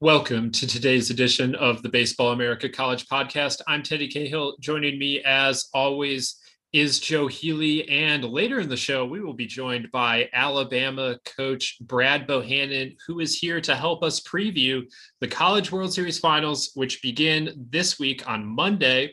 Welcome to today's edition of the Baseball America College Podcast. I'm Teddy Cahill. Joining me, as always, is Joe Healy. And later in the show, we will be joined by Alabama coach Brad Bohannon, who is here to help us preview the College World Series finals, which begin this week on Monday.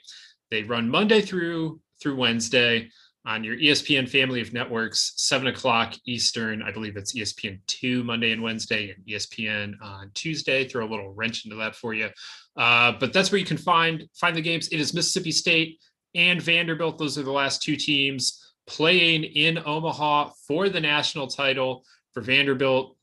They run Monday through through Wednesday on your ESPN family of networks, seven o'clock Eastern. I believe it's ESPN two Monday and Wednesday, and ESPN on Tuesday. Throw a little wrench into that for you, uh, but that's where you can find find the games. It is Mississippi State and Vanderbilt. Those are the last two teams playing in Omaha for the national title. For Vanderbilt,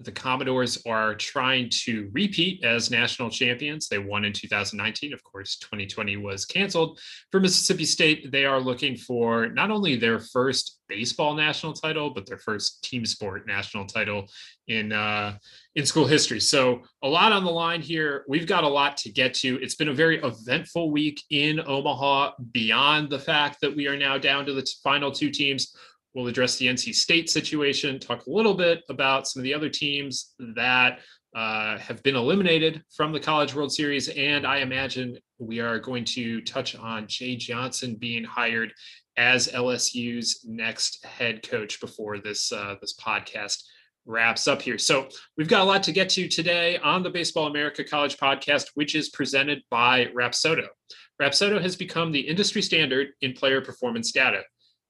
the Commodores are trying to repeat as national champions. They won in 2019. Of course, 2020 was canceled. For Mississippi State, they are looking for not only their first baseball national title, but their first team sport national title in uh, in school history. So a lot on the line here. We've got a lot to get to. It's been a very eventful week in Omaha. Beyond the fact that we are now down to the final two teams, We'll address the NC State situation, talk a little bit about some of the other teams that uh, have been eliminated from the College World Series. And I imagine we are going to touch on Jay Johnson being hired as LSU's next head coach before this uh, this podcast wraps up here. So we've got a lot to get to today on the Baseball America College podcast, which is presented by Rapsodo. Rapsodo has become the industry standard in player performance data.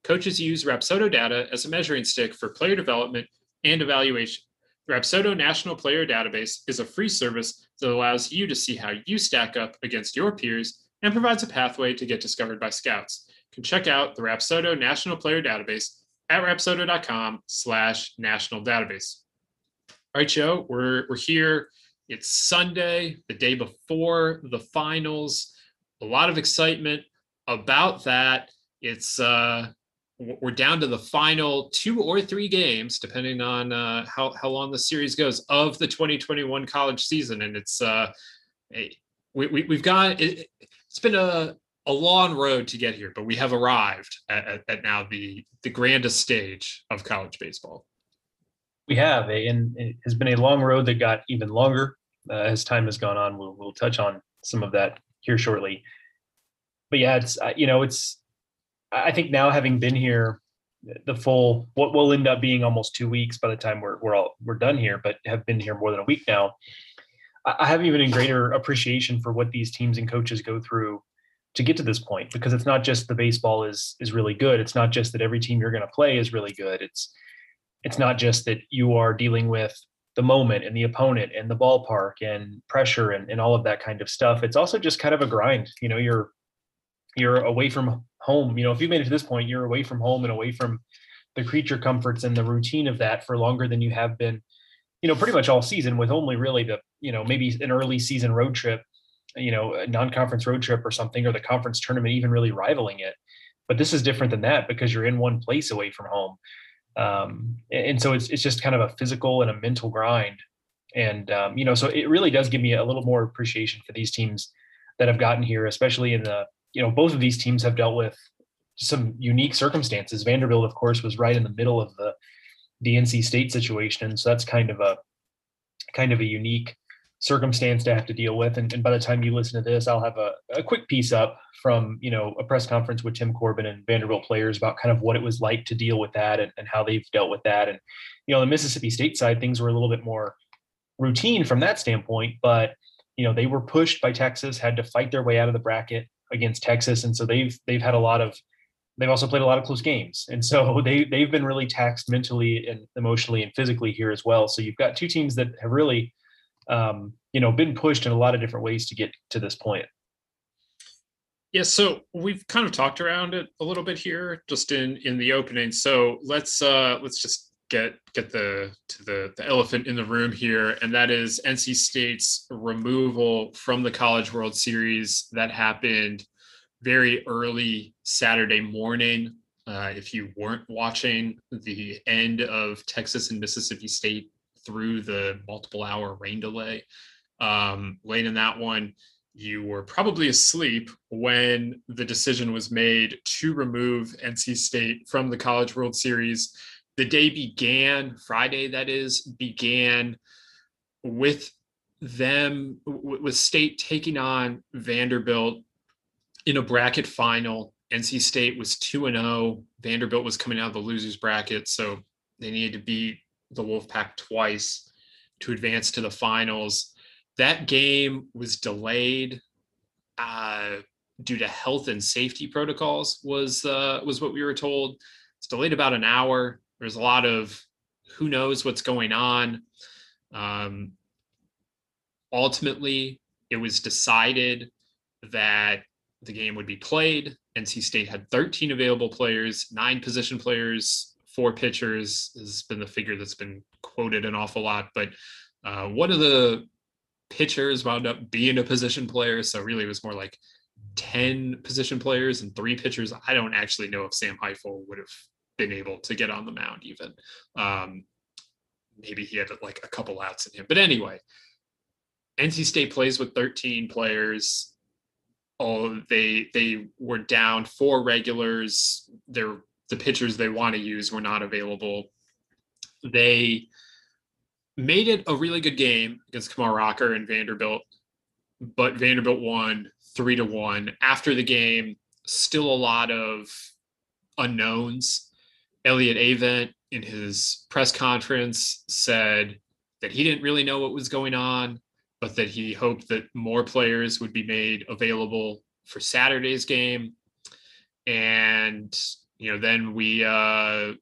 Coaches use Rapsodo data as a measuring stick for player development and evaluation. The Rapsodo National Player Database is a free service that allows you to see how you stack up against your peers and provides a pathway to get discovered by scouts. You can check out the Rapsodo National Player Database at rapsodo.com slash national database. All right, Joe, we're, we're here. It's Sunday, the day before the finals. A lot of excitement about that. It's uh, we're down to the final two or three games, depending on uh, how how long the series goes of the 2021 college season, and it's uh, we, we have got it, has been a a long road to get here, but we have arrived at, at, at now the the grandest stage of college baseball. We have, and it has been a long road that got even longer uh, as time has gone on. We'll we'll touch on some of that here shortly. But yeah, it's uh, you know it's I think now having been here the full what will end up being almost two weeks by the time we're we're all we're done here, but have been here more than a week now. I have even a greater appreciation for what these teams and coaches go through to get to this point because it's not just the baseball is is really good. It's not just that every team you're going to play is really good. It's it's not just that you are dealing with the moment and the opponent and the ballpark and pressure and, and all of that kind of stuff. It's also just kind of a grind. You know, you're you're away from home. You know, if you made it to this point, you're away from home and away from the creature comforts and the routine of that for longer than you have been, you know, pretty much all season with only really the, you know, maybe an early season road trip, you know, a non-conference road trip or something, or the conference tournament even really rivaling it. But this is different than that because you're in one place away from home. Um, and so it's, it's just kind of a physical and a mental grind. And, um, you know, so it really does give me a little more appreciation for these teams that have gotten here, especially in the, you know, both of these teams have dealt with some unique circumstances. Vanderbilt, of course, was right in the middle of the the NC State situation, so that's kind of a kind of a unique circumstance to have to deal with. And, and by the time you listen to this, I'll have a, a quick piece up from you know a press conference with Tim Corbin and Vanderbilt players about kind of what it was like to deal with that and, and how they've dealt with that. And you know, the Mississippi State side, things were a little bit more routine from that standpoint, but you know they were pushed by Texas, had to fight their way out of the bracket against Texas, and so they've they've had a lot of they've also played a lot of close games, and so they they've been really taxed mentally and emotionally and physically here as well. So you've got two teams that have really, um, you know, been pushed in a lot of different ways to get to this point. Yeah, so we've kind of talked around it a little bit here, just in in the opening. So let's uh let's just get get the to the the elephant in the room here, and that is NC State's removal from the College World Series that happened very early Saturday morning. Uh, if you weren't watching the end of Texas and Mississippi State through the multiple hour rain delay, um, late in that one, you were probably asleep when the decision was made to remove NC State from the College World Series. The day began, Friday, that is, began with them, with State taking on Vanderbilt in a bracket final. NC State was 2 and 0. Vanderbilt was coming out of the losers bracket, so they needed to beat the Wolfpack twice to advance to the finals that game was delayed uh, due to health and safety protocols. Was uh, was what we were told. It's delayed about an hour. There's a lot of who knows what's going on. Um, ultimately, it was decided that the game would be played. NC State had 13 available players, nine position players, four pitchers has been the figure that's been quoted an awful lot. But uh, one of the pitchers wound up being a position player. So really it was more like 10 position players and three pitchers. I don't actually know if Sam Highfill would have been able to get on the mound even. Um, maybe he had like a couple outs in him. But anyway, NC State plays with 13 players. All they they were down four regulars. They're the pitchers they want to use were not available. They made it a really good game against Kumar Rocker and Vanderbilt, but Vanderbilt won three to one. After the game, still a lot of unknowns. Elliott Avent in his press conference said that he didn't really know what was going on, but that he hoped that more players would be made available for Saturday's game. And you know, then we uh,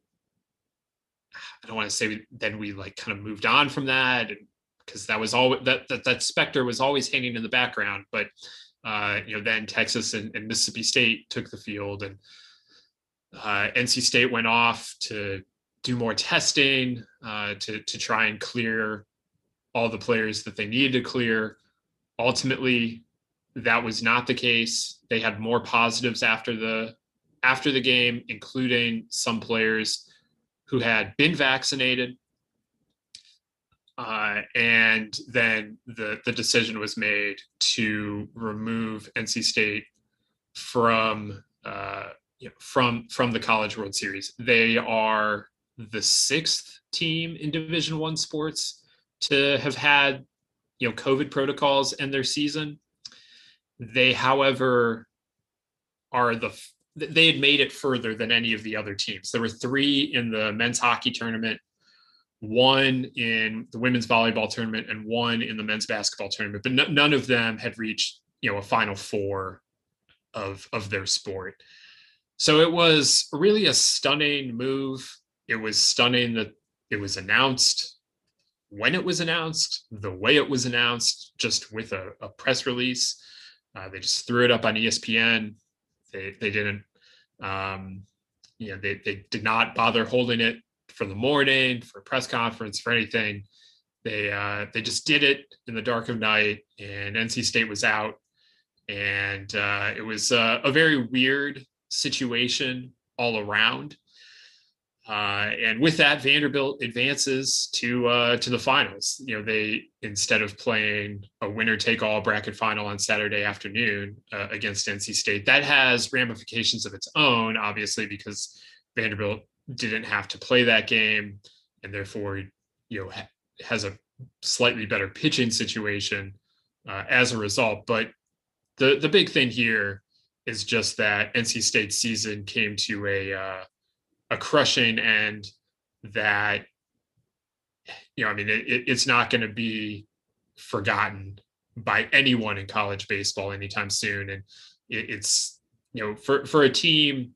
I don't want to say then we like kind of moved on from that because that was all that, that that specter was always hanging in the background. But uh, you know, then Texas and, and, Mississippi State took the field, and uh, NC State went off to do more testing uh, to to try and clear all the players that they needed to clear. Ultimately, that was not the case. They had more positives after the after the game, including some players who had been vaccinated. Uh, and then the, the decision was made to remove NC State from uh, you know, from from the College World Series. They are the sixth team in Division One sports to have had you know COVID protocols in their season. They, however, are the they had made it further than any of the other teams. There were three in the men's hockey tournament, one in the women's volleyball tournament, and one in the men's basketball tournament. But n- none of them had reached, you know, a final four of of their sport. So it was really a stunning move. It was stunning that it was announced when it was announced, the way it was announced, just with a, a press release. Uh, they just threw it up on ESPN they they didn't um, you know they they did not bother holding it for the morning for a press conference for anything. They uh, they just did it in the dark of night, and NC State was out, and uh, it was uh, a very weird situation all around. Uh, and with that, Vanderbilt advances to uh, to the finals. You know, they instead of playing a winner take all bracket final on Saturday afternoon uh, against NC State, that has ramifications of its own, obviously, because Vanderbilt didn't have to play that game, and therefore, you know, ha- has a slightly better pitching situation uh, as a result. But the the big thing here is just that NC State season came to a uh, a crushing end that you know i mean it, it's not going to be forgotten by anyone in college baseball anytime soon. And it, it's you know for for a team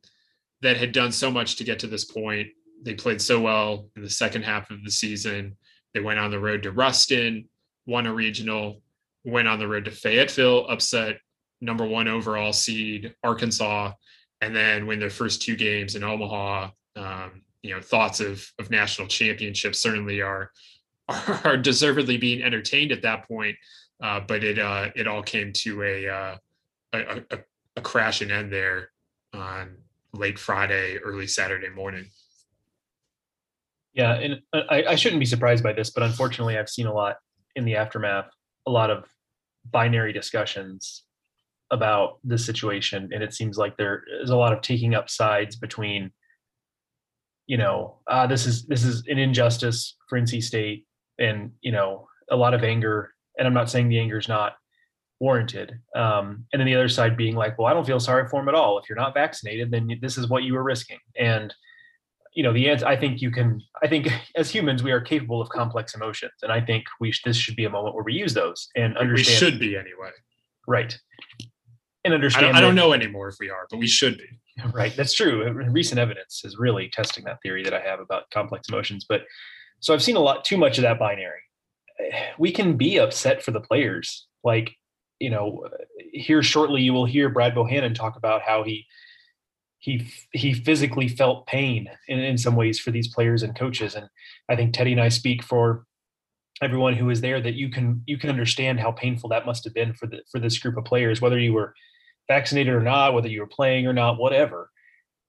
that had done so much to get to this point they played so well in the second half of the season. They went on the road to ruston won a regional went on the road to fayetteville upset number one overall seed Arkansas, and then win their first two games in Omaha. Um, you know, thoughts of of national championships certainly are are deservedly being entertained at that point. Uh, but it uh, it all came to a, uh, a, a a crash and end there on late Friday, early Saturday morning. Yeah, and I, I shouldn't be surprised by this, but unfortunately, I've seen a lot in the aftermath, a lot of binary discussions about this situation, and it seems like there is a lot of taking up sides between, you know, uh, this is this is an injustice for NC State, and you know, a lot of anger. And I'm not saying the anger is not warranted. Um, and then the other side being like, well, I don't feel sorry for him at all. If you're not vaccinated, then this is what you were risking. And you know, the answer. I think you can. I think as humans, we are capable of complex emotions, and I think we sh- this should be a moment where we use those and understand. We should be anyway. Right. And understand. I don't, I don't know anymore if we are, but we should be. Right. That's true. Uh, recent evidence is really testing that theory that I have about complex emotions. But so I've seen a lot too much of that binary. We can be upset for the players. Like you know, here shortly you will hear Brad Bohannon talk about how he he he physically felt pain in, in some ways for these players and coaches. And I think Teddy and I speak for everyone who was there that you can you can understand how painful that must have been for the for this group of players, whether you were vaccinated or not, whether you were playing or not, whatever.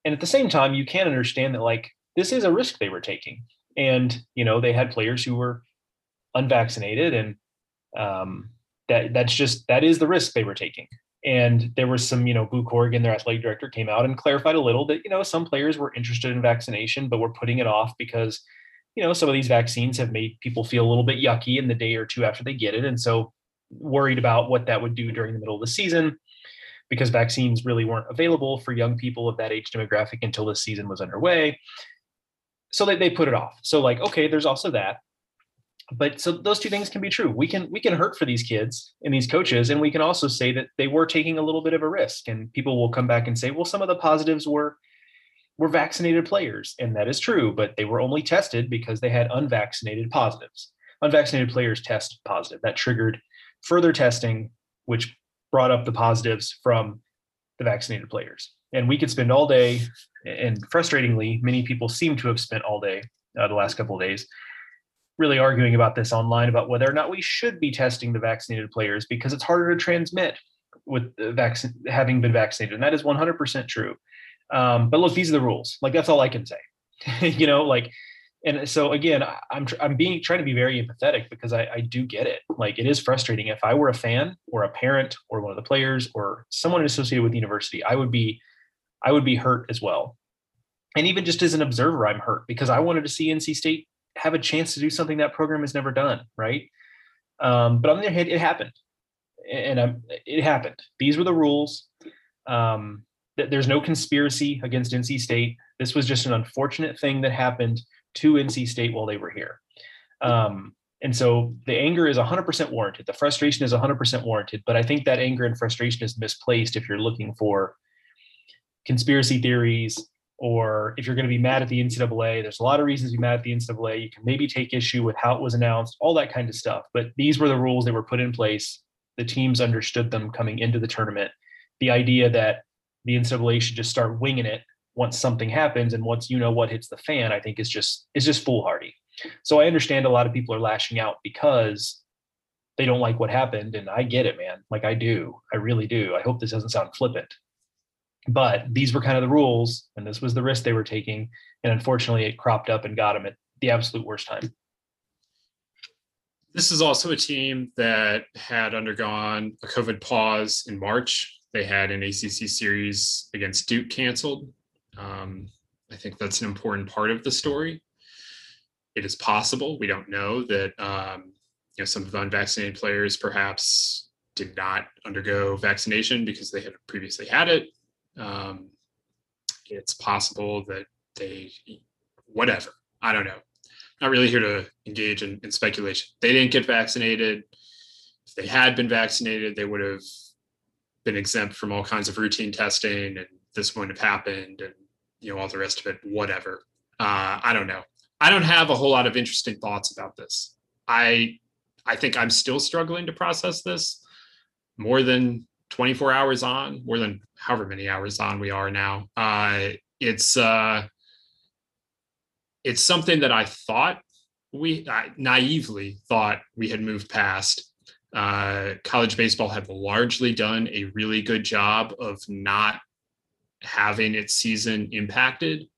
And at the same time, you can understand that like this is a risk they were taking. And you know, they had players who were unvaccinated and um, that that's just that is the risk they were taking. And there was some, you know, Boo Corrigan, their athletic director, came out and clarified a little that, you know, some players were interested in vaccination, but were putting it off because, you know, some of these vaccines have made people feel a little bit yucky in the day or two after they get it. And so worried about what that would do during the middle of the season because vaccines really weren't available for young people of that age demographic until the season was underway. So they, they put it off. So like, okay, there's also that but so those two things can be true we can we can hurt for these kids and these coaches and we can also say that they were taking a little bit of a risk and people will come back and say well some of the positives were were vaccinated players and that is true but they were only tested because they had unvaccinated positives. Unvaccinated players test positive. That triggered further testing which brought up the positives from the vaccinated players. And we could spend all day and frustratingly many people seem to have spent all day uh, the last couple of days really arguing about this online about whether or not we should be testing the vaccinated players because it's harder to transmit with vaccine having been vaccinated, and that is 100% true. Um, but look, these are the rules. Like that's all I can say. you know, like, and so again, I'm I'm being trying to be very empathetic because I, I do get it. Like it is frustrating. If I were a fan or a parent or one of the players or someone associated with the university, I would be I would be hurt as well. And even just as an observer, I'm hurt because I wanted to see NC State have a chance to do something that program has never done, right? Um, but on the other hand, it happened, and um, it happened. These were the rules. Um, there's no conspiracy against NC State. This was just an unfortunate thing that happened to NC State while they were here. Um, and so the anger is 100% warranted. The frustration is 100% warranted. But I think that anger and frustration is misplaced if you're looking for conspiracy theories or if you're going to be mad at the NCAA, there's a lot of reasons to be mad at the NCAA. You can maybe take issue with how it was announced, all that kind of stuff. But these were the rules that were put in place. The teams understood them coming into the tournament. The idea that the NCAA should just start winging it once something happens and once you know what hits the fan, I think is just is just foolhardy. So I understand a lot of people are lashing out because they don't like what happened, and I get it, man. Like I do, I really do. I hope this doesn't sound flippant, but these were kind of the rules and this was the risk they were taking and unfortunately it cropped up and got them at the absolute worst time this is also a team that had undergone a covid pause in march they had an acc series against duke canceled um, i think that's an important part of the story it is possible we don't know that um, you know some of the unvaccinated players perhaps did not undergo vaccination because they had previously had it um, it's possible that they, whatever, I don't know. Not really here to engage in, in speculation. They didn't get vaccinated. If they had been vaccinated, they would have been exempt from all kinds of routine testing, and this wouldn't have happened, and you know all the rest of it. Whatever. Uh, I don't know. I don't have a whole lot of interesting thoughts about this. I I think I'm still struggling to process this more than 24 hours on, more than however many hours on we are now. Uh, it's uh, it's something that I thought we I naively thought we had moved past. Uh, college baseball had largely done a really good job of not having its season impacted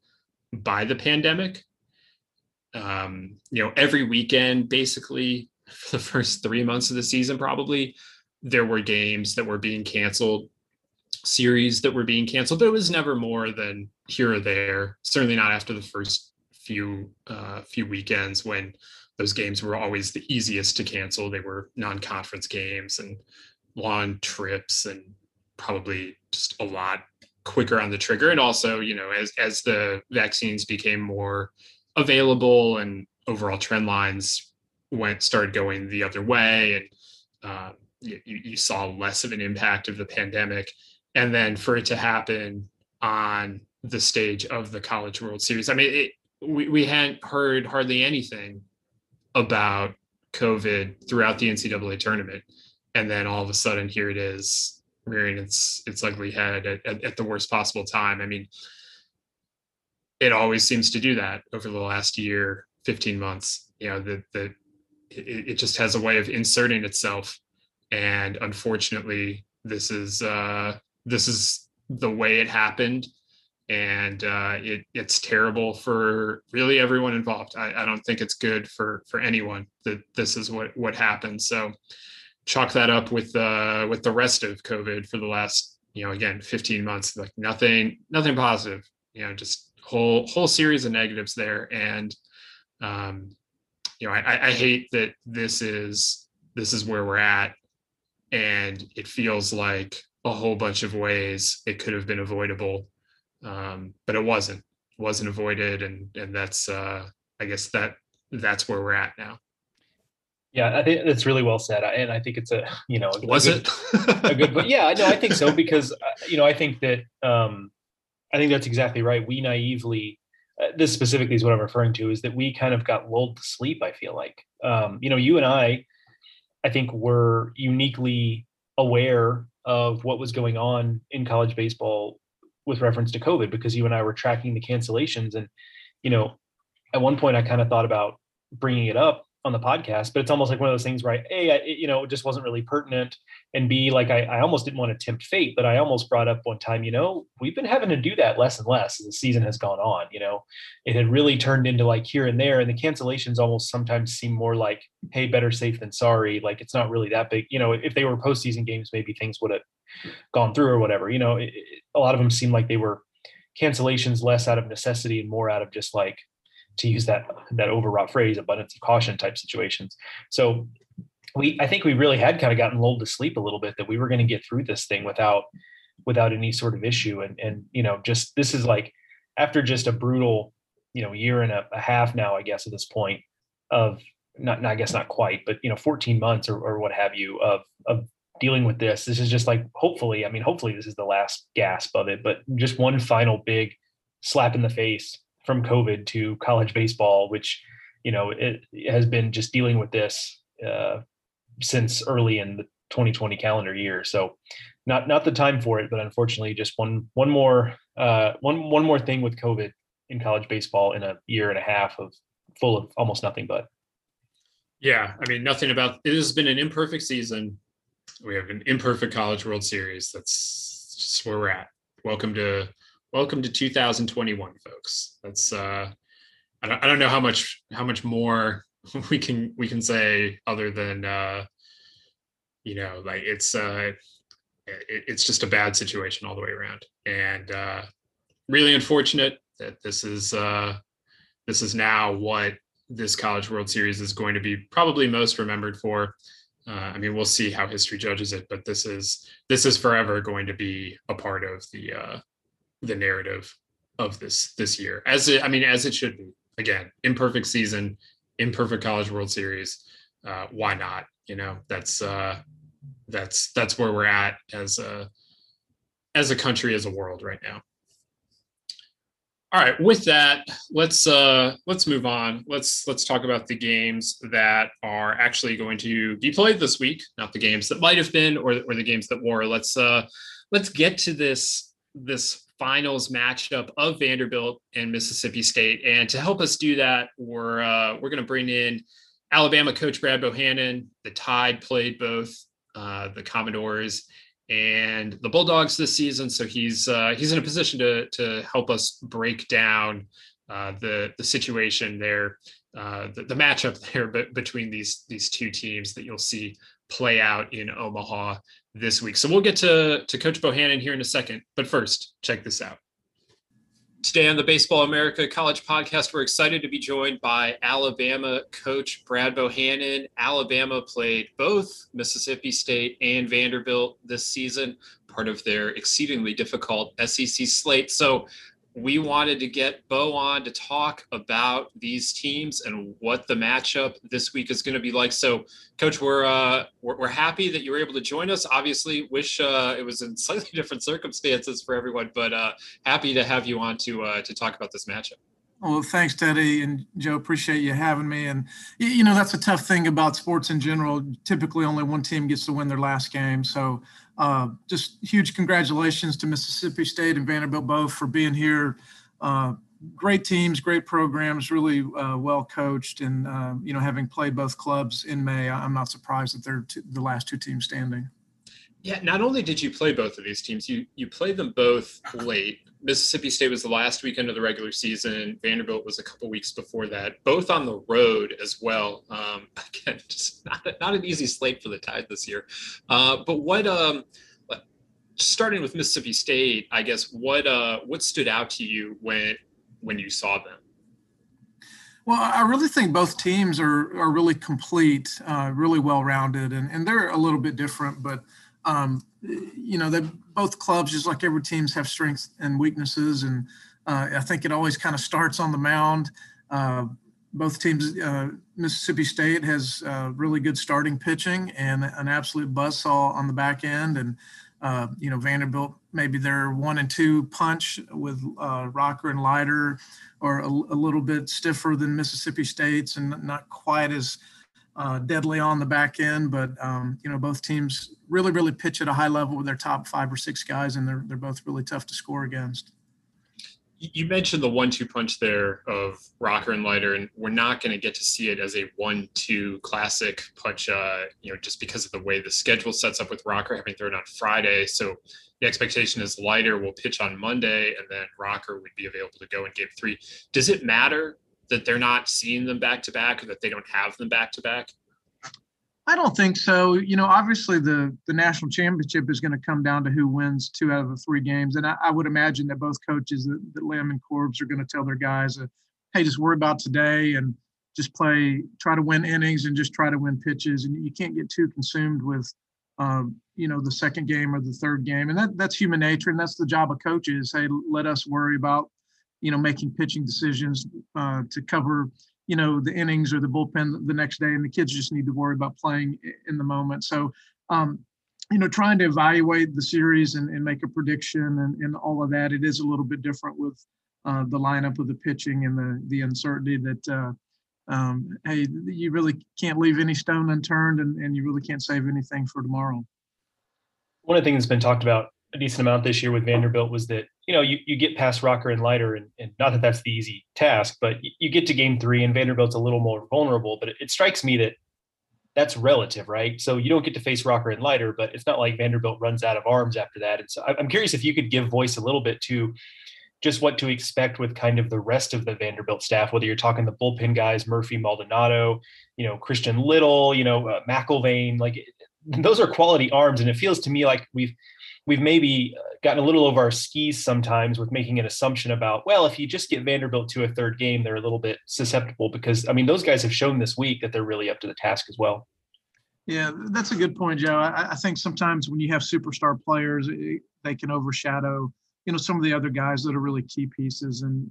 by the pandemic. Um, you know, every weekend, basically, for the first three months of the season, probably there were games that were being canceled, series that were being canceled. There was never more than here or there. Certainly not after the first few uh, few weekends when those games were always the easiest to cancel. They were non-conference games and long trips and probably just a lot quicker on the trigger. And also, you know, as as the vaccines became more available and overall trend lines went started going the other way and uh, you, you saw less of an impact of the pandemic and then for it to happen on the stage of the college world series i mean it, we, we hadn't heard hardly anything about covid throughout the ncaa tournament. And then all of a sudden here it is rearing its its ugly head at, at, at the worst possible time. I mean it always seems to do that over the last year 15 months. You know that that it, it just has a way of inserting itself. And unfortunately this is uh this is the way it happened and uh it it's terrible for really everyone involved. I, I don't think it's good for for anyone that this is what what happened. So chalk that up with uh with the rest of covid for the last you know again 15 months like nothing nothing positive you know just whole whole series of negatives there. And um you know I, I hate that this is this is where we're at. And it feels like a whole bunch of ways it could have been avoidable um, but it wasn't it wasn't avoided and and that's uh, i guess that that's where we're at now. Yeah i think that's really well said and i think it's a you know a was good, it? a good but yeah no i think so because uh, you know i think that um i think that's exactly right. We naively uh, this specifically is what i'm referring to is that we kind of got lulled to sleep i feel like. Um you know you and i I think were uniquely aware of what was going on in college baseball with reference to COVID because you and I were tracking the cancellations. And, you know, at one point I kind of thought about bringing it up on the podcast, but it's almost like one of those things where I, A, I, you know, it just wasn't really pertinent. And B, like I, I almost didn't want to tempt fate, but I almost brought up one time, you know, we've been having to do that less and less as the season has gone on. You know, it had really turned into like here and there. And the cancellations almost sometimes seem more like, hey, better safe than sorry. Like it's not really that big. You know, if they were postseason games, maybe things would have gone through or whatever. You know, it, it, a lot of them seem like they were cancellations less out of necessity and more out of just like to use that that overwrought phrase, abundance of caution type situations. So we I think we really had kind of gotten lulled to sleep a little bit that we were going to get through this thing without without any sort of issue. And and you know, just this is like after just a brutal, you know, year and a, a half now, I guess, at this point of not, I guess not quite, but you know, 14 months or, or what have you of of dealing with this. This is just like hopefully, I mean, hopefully this is the last gasp of it, but just one final big slap in the face from COVID to college baseball, which you know it, it has been just dealing with this uh, since early in the 2020 calendar year. So not not the time for it, but unfortunately, just one one more uh, one one more thing with COVID in college baseball in a year and a half of full of almost nothing but. Yeah, I mean, nothing about it has been an imperfect season. We have an imperfect college World Series. That's just where we're at. Welcome to welcome to 2021 folks. That's uh I don't, I don't know how much how much more we can we can say other than uh you know like it's uh it, it's just a bad situation all the way around. And uh really unfortunate that this is uh this is now what this college world series is going to be probably most remembered for. Uh, I mean, we'll see how history judges it, but this is this is forever going to be a part of the uh, the narrative of this this year as it i mean as it should be again imperfect season imperfect college world series uh why not you know that's uh that's that's where we're at as a as a country as a world right now All right, with that, let's uh let's move on. Let's let's talk about the games that are actually going to be played this week, not the games that might have been or or the games that were. Let's uh let's get to this this finals matchup of Vanderbilt and Mississippi State. And to help us do that, we're uh we're going to bring in Alabama coach Brad Bohannon. The Tide played both uh the Commodores and the Bulldogs this season. So he's uh, he's in a position to to help us break down uh, the the situation there, uh, the, the matchup there but between these these two teams that you'll see play out in Omaha this week. So we'll get to to Coach Bohannon here in a second. But first, check this out. Today on the Baseball America College Podcast, we're excited to be joined by Alabama coach Brad Bohannon. Alabama played both Mississippi State and Vanderbilt this season, part of their exceedingly difficult SEC slate. So we wanted to get Bo on to talk about these teams and what the matchup this week is going to be like. So, Coach, we're uh, we're, we're, happy that you were able to join us. Obviously, wish uh, it was in slightly different circumstances for everyone, but uh, happy to have you on to uh, to talk about this matchup. Well, thanks, Teddy and Joe. Appreciate you having me. And you know that's a tough thing about sports in general. Typically, only one team gets to win their last game. So uh, just huge congratulations to Mississippi State and Vanderbilt both for being here. Uh, great teams, great programs, really uh, well coached, and uh, you know, having played both clubs in May, I'm not surprised that they're the last two teams standing. Yeah, not only did you play both of these teams, you you played them both late. Mississippi State was the last weekend of the regular season. Vanderbilt was a couple weeks before that, both on the road as well. Um, again, just not, not an easy slate for the Tide this year. Uh, but what, um, starting with Mississippi State, I guess what uh, what stood out to you when when you saw them? Well, I really think both teams are are really complete, uh, really well rounded, and and they're a little bit different, but um, you know, that both clubs, just like every teams, have strengths and weaknesses, and uh, I think it always kind of starts on the mound. Uh, both teams, uh, Mississippi State has uh, really good starting pitching and an absolute buzzsaw on the back end, and uh, you know Vanderbilt maybe their one and two punch with uh, Rocker and Leiter, or a, a, little bit stiffer than Mississippi State's, and not quite as uh, deadly on the back end, but um, you know both teams really really pitch at a high level with their top five or six guys, and they're they're both really tough to score against. You mentioned the one-two punch there of Rocker and Leiter, and we're not going to get to see it as a one-two classic punch, uh, you know, just because of the way the schedule sets up with Rocker having thrown on Friday. So the expectation is Leiter will pitch on Monday, and then Rocker would be available to go in Game Three. Does it matter that they're not seeing them back to back or that they don't have them back to back? I don't think so. You know, obviously the the national championship is going to come down to who wins two out of the three games, and I, I would imagine that both coaches, that, that Lim and Corbs, are going to tell their guys, "Hey, just worry about today and just play, try to win innings and just try to win pitches, and you can't get too consumed with, um, you know, the second game or the third game, and that that's human nature, and that's the job of coaches. Hey, let us worry about you know, making pitching decisions uh, to cover, you know, the innings or the bullpen the next day, and the kids just need to worry about playing in the moment. So, um, you know, trying to evaluate the series and, and make a prediction and, and all of that, it is a little bit different with uh, the lineup of the pitching and the the uncertainty that. Uh, um, hey, you really can't leave any stone unturned, and, and you really can't save anything for tomorrow. One of the things that's been talked about a decent amount this year with Vanderbilt was that you know you, you get past Rocker and Leiter, and, and not that that's the easy task, but you, get to game three, and Vanderbilt's a little more vulnerable. But it, it, strikes me that that's relative, right? So you don't get to face Rocker and Leiter, but it's not like Vanderbilt runs out of arms after that. And so I'm curious if you could give voice a little bit to just what to expect with kind of the rest of the Vanderbilt staff, whether you're talking the bullpen guys, Murphy, Maldonado, you know, Christian Little, you know, uh, McElvain, like those are quality arms. And it feels to me like we've we've maybe uh, gotten a little over our skis sometimes with making an assumption about well if you just get vanderbilt to a third game they're a little bit susceptible because i mean those guys have shown this week that they're really up to the task as well. Yeah that's a good point joe. I, I think sometimes when you have superstar players it, they can overshadow you know some of the other guys that are really key pieces. And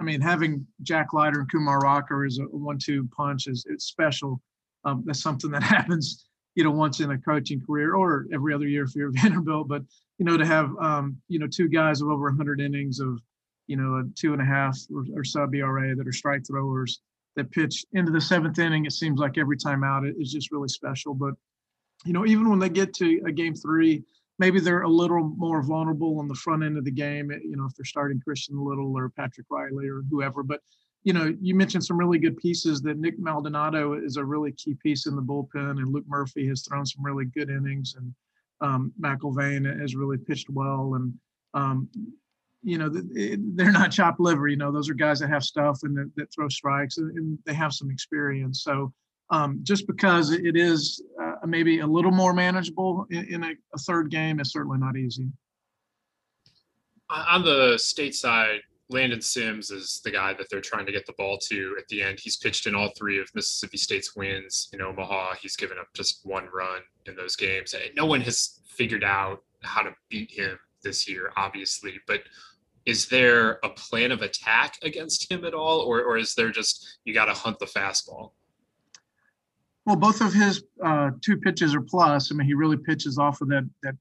i mean having jack leiter and kumar rocker as a one-two punch is it's special. Um, that's something that happens you know, once in a coaching career or every other year if you're Vanderbilt. But, you know, to have, um, you know, two guys of over 100 innings of, you know, a two and a half or, or sub ERA that are strike throwers that pitch into the seventh inning. It seems like every time out it is just really special. But you know, even when they get to a game three, maybe they're a little more vulnerable on the front end of the game. You know, if they're starting Christian Little or Patrick Reilly or whoever. But you know, you mentioned some really good pieces. That Nick Maldonado is a really key piece in the bullpen, and Luke Murphy has thrown some really good innings, and um, McElvain has really pitched well, and um, you know, they're not chopped liver. You know, those are guys that have stuff and that, that throw strikes, and, they have some experience. So um, just because it is uh, maybe a little more manageable in, in a, a, third game, is certainly not easy. On the state side, Landon Sims is the guy that they're trying to get the ball to at the end. He's pitched in all three of Mississippi State's wins in Omaha. He's given up just one run in those games. No one has figured out how to beat him this year, obviously, but is there a plan of attack against him at all, or, or is there just you got to hunt the fastball? Well, both of his uh, two pitches are plus. I mean, he really pitches off of that that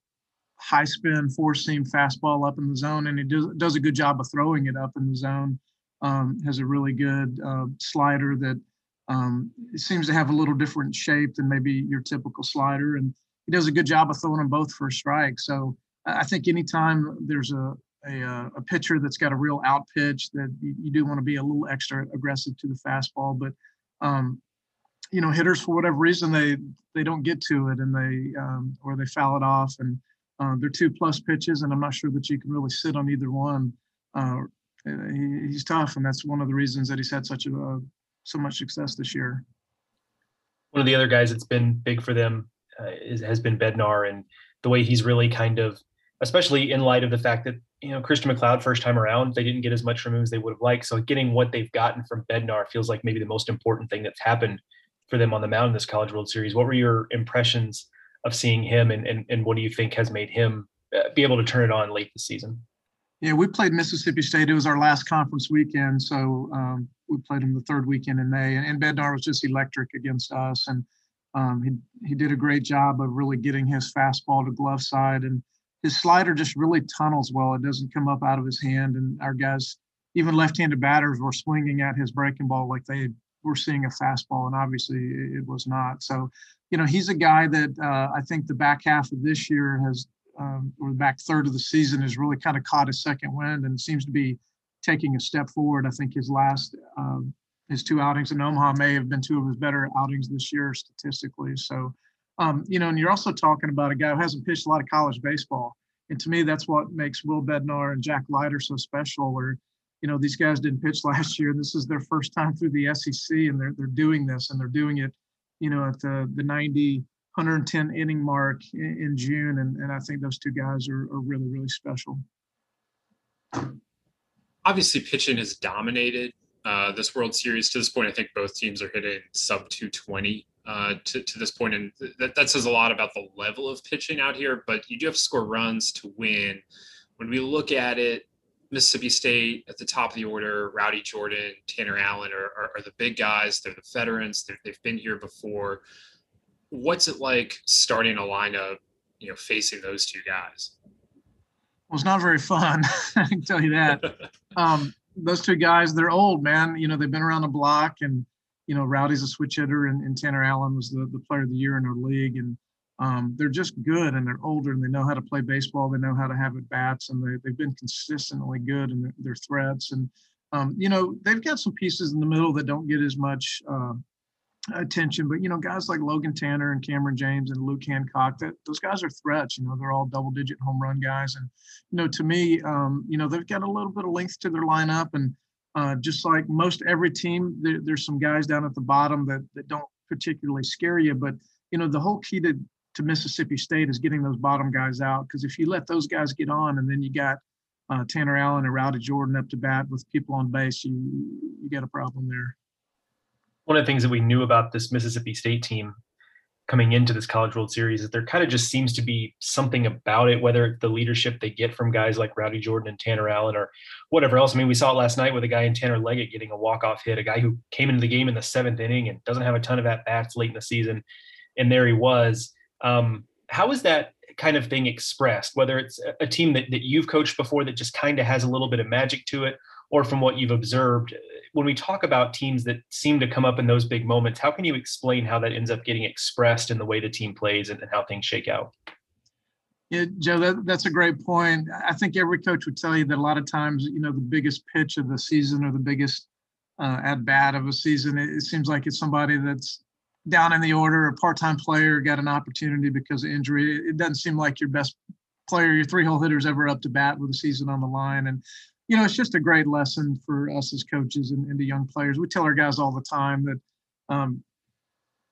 high spin four seam fastball up in the zone, and he does does a good job of throwing it up in the zone. Um, has a really good uh, slider that um, seems to have a little different shape than maybe your typical slider, and he does a good job of throwing them both for a strike. So I think anytime there's a a, uh, a pitcher that's got a real out pitch that you, you, do want to be a little extra aggressive to the fastball, but um, you know hitters for whatever reason they they don't get to it and they um, or they foul it off and uh, they're two plus pitches and I'm not sure that you can really sit on either one. Uh, he, he's tough and that's one of the reasons that he's had such a uh, so much success this year. One of the other guys that's been big for them uh, is, has been Bednar and the way he's really kind of especially in light of the fact that you know Christian MacLeod first time around they didn't get as much from him as they would have liked. So getting what they've gotten from Bednar feels like maybe the most important thing that's happened for them on the mound in this College World Series. What were your impressions of seeing him, and and, and what do you think has made him uh, be able to turn it on late this season? Yeah, we played Mississippi State. It was our last conference weekend, so um, we played him the third weekend in May, and, and Bednar was just electric against us, and um, he he did a great job of really getting his fastball to glove side and his slider just really tunnels well. It doesn't come up out of his hand. And our guys, even left-handed batters, were swinging at his breaking ball like they were seeing a fastball, and obviously it was not. So, you know, he's a guy that uh, I think the back half of this year has, um, or the back third of the season, has really kind of caught a second wind and seems to be taking a step forward. I think his last, um, his two outings in Omaha may have been two of his better outings this year statistically. So, um, you know, and you're also talking about a guy who hasn't pitched a lot of college baseball. And to me, that's what makes Will Bednar and Jack Leiter so special. Where, you know, these guys didn't pitch last year. This is their first time through the SEC, and they're they're doing this, and they're doing it, you know, at the the 90, 110 inning mark in, in June. And and I think those two guys are, are really really special. Obviously, pitching has dominated uh, this World Series to this point. I think both teams are hitting sub 220 uh, to, to this point, and that, that says a lot about the level of pitching out here. But you do have to score runs to win. When we look at it, Mississippi State at the top of the order, Rowdy Jordan, Tanner Allen are, are, are the big guys. They're the veterans. they have been here before. What's it like starting a lineup, you know, facing those two guys? Well, it's not very fun. I can tell you that. um, those two guys, they're old, man. You know, they've been around the block and – you know, Rowdy's a switch hitter, and, and Tanner Allen was the, the player of the year in our league. And um, they're just good, and they're older, and they know how to play baseball. They know how to have at bats, and they, they've been consistently good in their, their threats. And um, you know, they've got some pieces in the middle that don't get as much uh, attention, but you know, guys like Logan Tanner and Kamren James and Luke Hancock, that those guys are threats. You know, they're all double-digit home run guys, and you know, to me, um, you know, they've got a little bit of length to their lineup, and uh, just like most every team, there, there's some guys down at the bottom that, that don't particularly scare you. But you know, the whole key to to Mississippi State is getting those bottom guys out because if you let those guys get on, and then you got uh, Tanner Allen and Rowdy Jordan up to bat with people on base, you you got a problem there. One of the things that we knew about this Mississippi State team coming into this College World Series is there kind of just seems to be something about it, whether the leadership they get from guys like Rowdy Jordan and Tanner Allen or whatever else. I mean, we saw it last night with a guy in Tanner Leggett getting a walk-off hit, a guy who came into the game in the seventh inning and doesn't have a ton of at-bats late in the season. And there he was. Um, how is that kind of thing expressed, whether it's a team that, that you've coached before that just kind of has a little bit of magic to it, or from what you've observed. When we talk about teams that seem to come up in those big moments, how can you explain how that ends up getting expressed in the way the team plays and, and how things shake out? Yeah, Joe, that, that's a great point. I think every coach would tell you that a lot of times, you know, the biggest pitch of the season or the biggest uh, at bat of a season, it, it seems like it's somebody that's down in the order, a part-time player got an opportunity because of injury. It doesn't seem like your best player, your three-hole hitter's ever up to bat with the season on the line. And you know, it's just a great lesson for us as coaches and, and the young players. We tell our guys all the time that, um,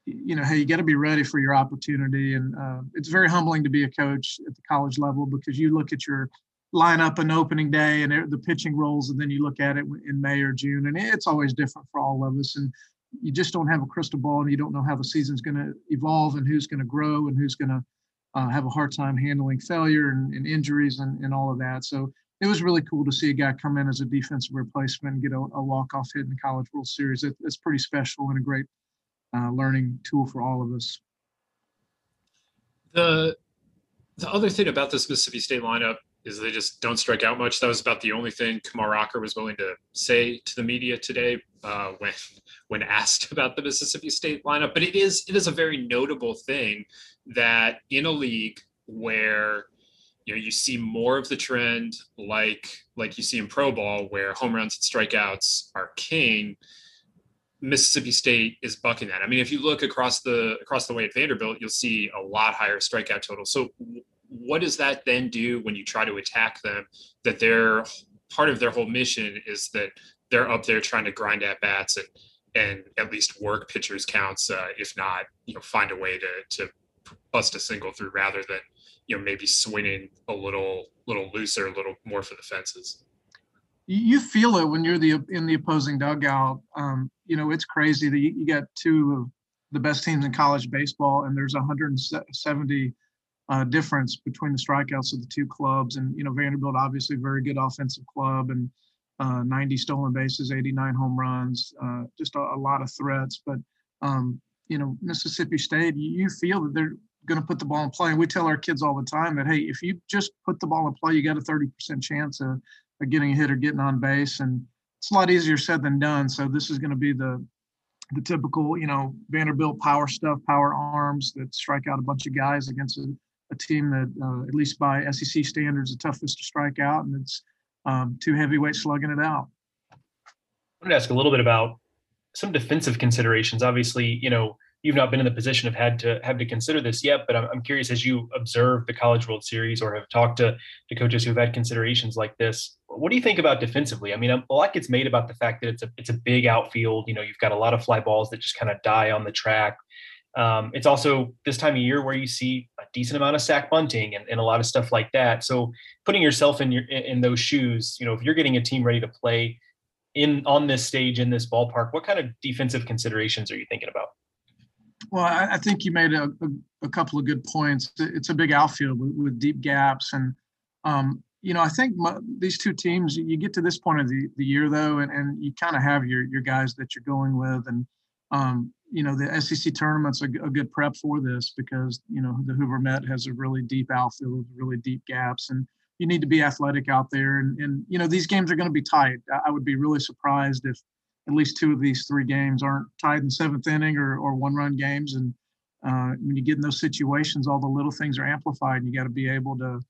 you know, hey, you got to be ready for your opportunity. And uh, it's very humbling to be a coach at the college level because you look at your lineup on opening day and the pitching roles, and then you look at it in May or June, and it's always different for all of us. And you just don't have a crystal ball and you don't know how the season's going to evolve and who's going to grow and who's going to uh, have a hard time handling failure and, and injuries and, and, all of that. So it was really cool to see a guy come in as a defensive replacement and get a, a walk-off hit in the College World Series. It, it's pretty special and a great uh, learning tool for all of us. The the other thing about this Mississippi State lineup is they just don't strike out much. That was about the only thing Kumar Rocker was willing to say to the media today uh, when when asked about the Mississippi State lineup. But it is it is a very notable thing that in a league where you know you see more of the trend like like you see in pro ball where home runs and strikeouts are king mississippi state is bucking that i mean if you look across the across the way at vanderbilt you'll see a lot higher strikeout total so what does that then do when you try to attack them? That they're part of their whole mission is that they're up there trying to grind at bats and and at least work pitchers counts, uh, if not, you know, find a way to to bust a single through rather than you know maybe swinging a little little looser, a little more for the fences. You feel it when you're the in the opposing dugout. Um, you know, it's crazy that you, you got two of the best teams in college baseball, and there's 170 uh, difference between the strikeouts of the two clubs. And, you know, Vanderbilt, obviously, very good offensive club and uh, 90 stolen bases, 89 home runs, uh, just a, a, lot of threats. But, um, you know, Mississippi State, you feel that they're going to put the ball in play. And we tell our kids all the time that, hey, if you just put the ball in play, you got a 30% chance of, of getting a hit or getting on base. And it's a lot easier said than done. So this is going to be the, the typical, you know, Vanderbilt power stuff, power arms that strike out a bunch of guys against a, a team that, uh, at least by SEC standards, the toughest to strike out, and it's um, two heavyweights slugging it out. I wanted to ask a little bit about some defensive considerations. Obviously, you know, you've not been in the position of had to have to consider this yet, but I'm, I'm curious as you observe the College World Series or have talked to, to coaches who've had considerations like this. What do you think about defensively? I mean, a lot gets made about the fact that it's a it's a big outfield. You know, you've got a lot of fly balls that just kind of die on the track. Um, it's also this time of year where you see a decent amount of sack bunting and, and a lot of stuff like that. So putting yourself in your in those shoes, you know, if you're getting a team ready to play in on this stage in this ballpark, what kind of defensive considerations are you thinking about? Well, I, I think you made a, a, a, couple of good points. It's a big outfield with, with deep gaps, and um, you know, I think my, these two teams. You get to this point of the, the year though, and, and you kind of have your your guys that you're going with, and um, you know the SEC tournament's a, a, good prep for this because you know the Hoover Met has a really deep outfield really deep gaps, and you need to be athletic out there. And, and you know these games are going to be tight. I would be really surprised if at least two of these three games aren't tied in seventh inning or, or one-run games. And uh, when you get in those situations, all the little things are amplified. And you got to be able to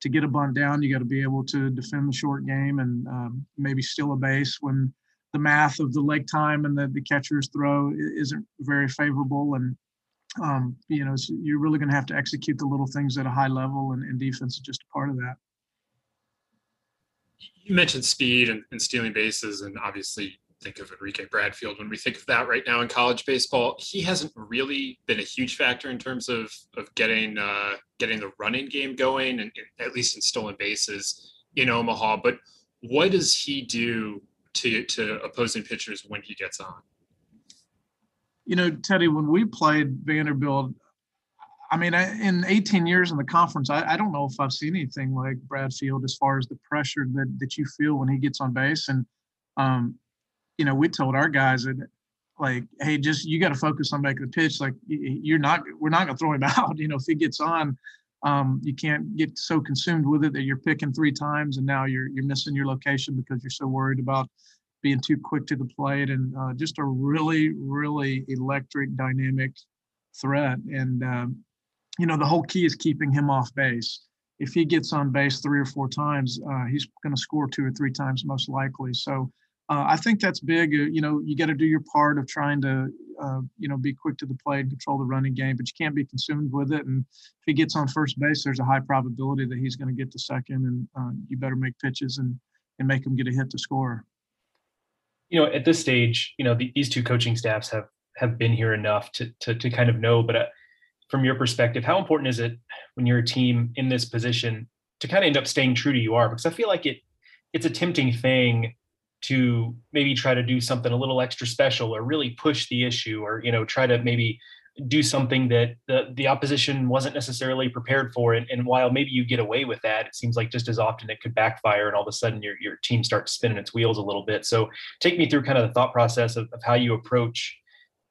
to get a bunt down. You got to be able to defend the short game and um, maybe steal a base when the math of the leg time and the, the catcher's throw isn't very favorable. And, um, you know, you're really going to have to execute the little things at a high level, and, and, defense is just a part of that. You mentioned speed and, and stealing bases, and obviously think of Enrique Bradfield when we think of that right now in college baseball. He hasn't really been a huge factor in terms of of getting uh, getting the running game going, and, and at least in stolen bases in Omaha. But what does he do to to opposing pitchers when he gets on. You know, Teddy, when we played Vanderbilt, I mean, I, in 18 years in the conference, I, I, don't know if I've seen anything like Bradfield as far as the pressure that that you feel when he gets on base. And um, you know, we told our guys that like, hey, just you got to focus on making the pitch. Like, you're not, we're not going to throw him out. You know, if he gets on, um, you can't get so consumed with it that you're picking three times and now you're you're missing your location because you're so worried about being too quick to the plate and uh, just a really really electric dynamic threat. And um, you know the whole key is keeping him off base. If he gets on base three or four times uh, he's going to score two or three times most likely. So uh, I think that's big. Uh, you know, you got to do your part of trying to, uh, you know, be quick to the plate and control the running game, but you can't be consumed with it. And if he gets on first base, there's a high probability that he's going to get to second, and uh, you better make pitches and and make him get a hit to score. You know, at this stage, you know, the, these two coaching staffs have have been here enough to to, to kind of know. But uh, from your perspective, how important is it when you're a team in this position to kind of end up staying true to you are? Because I feel like it it's a tempting thing to maybe try to do something a little extra special or really push the issue or you know try to maybe do something that the, the opposition wasn't necessarily prepared for. And, and while maybe you get away with that it seems like just as often it could backfire and all of a sudden your, your team starts spinning its wheels a little bit. So take me through kind of the thought process of, of how you approach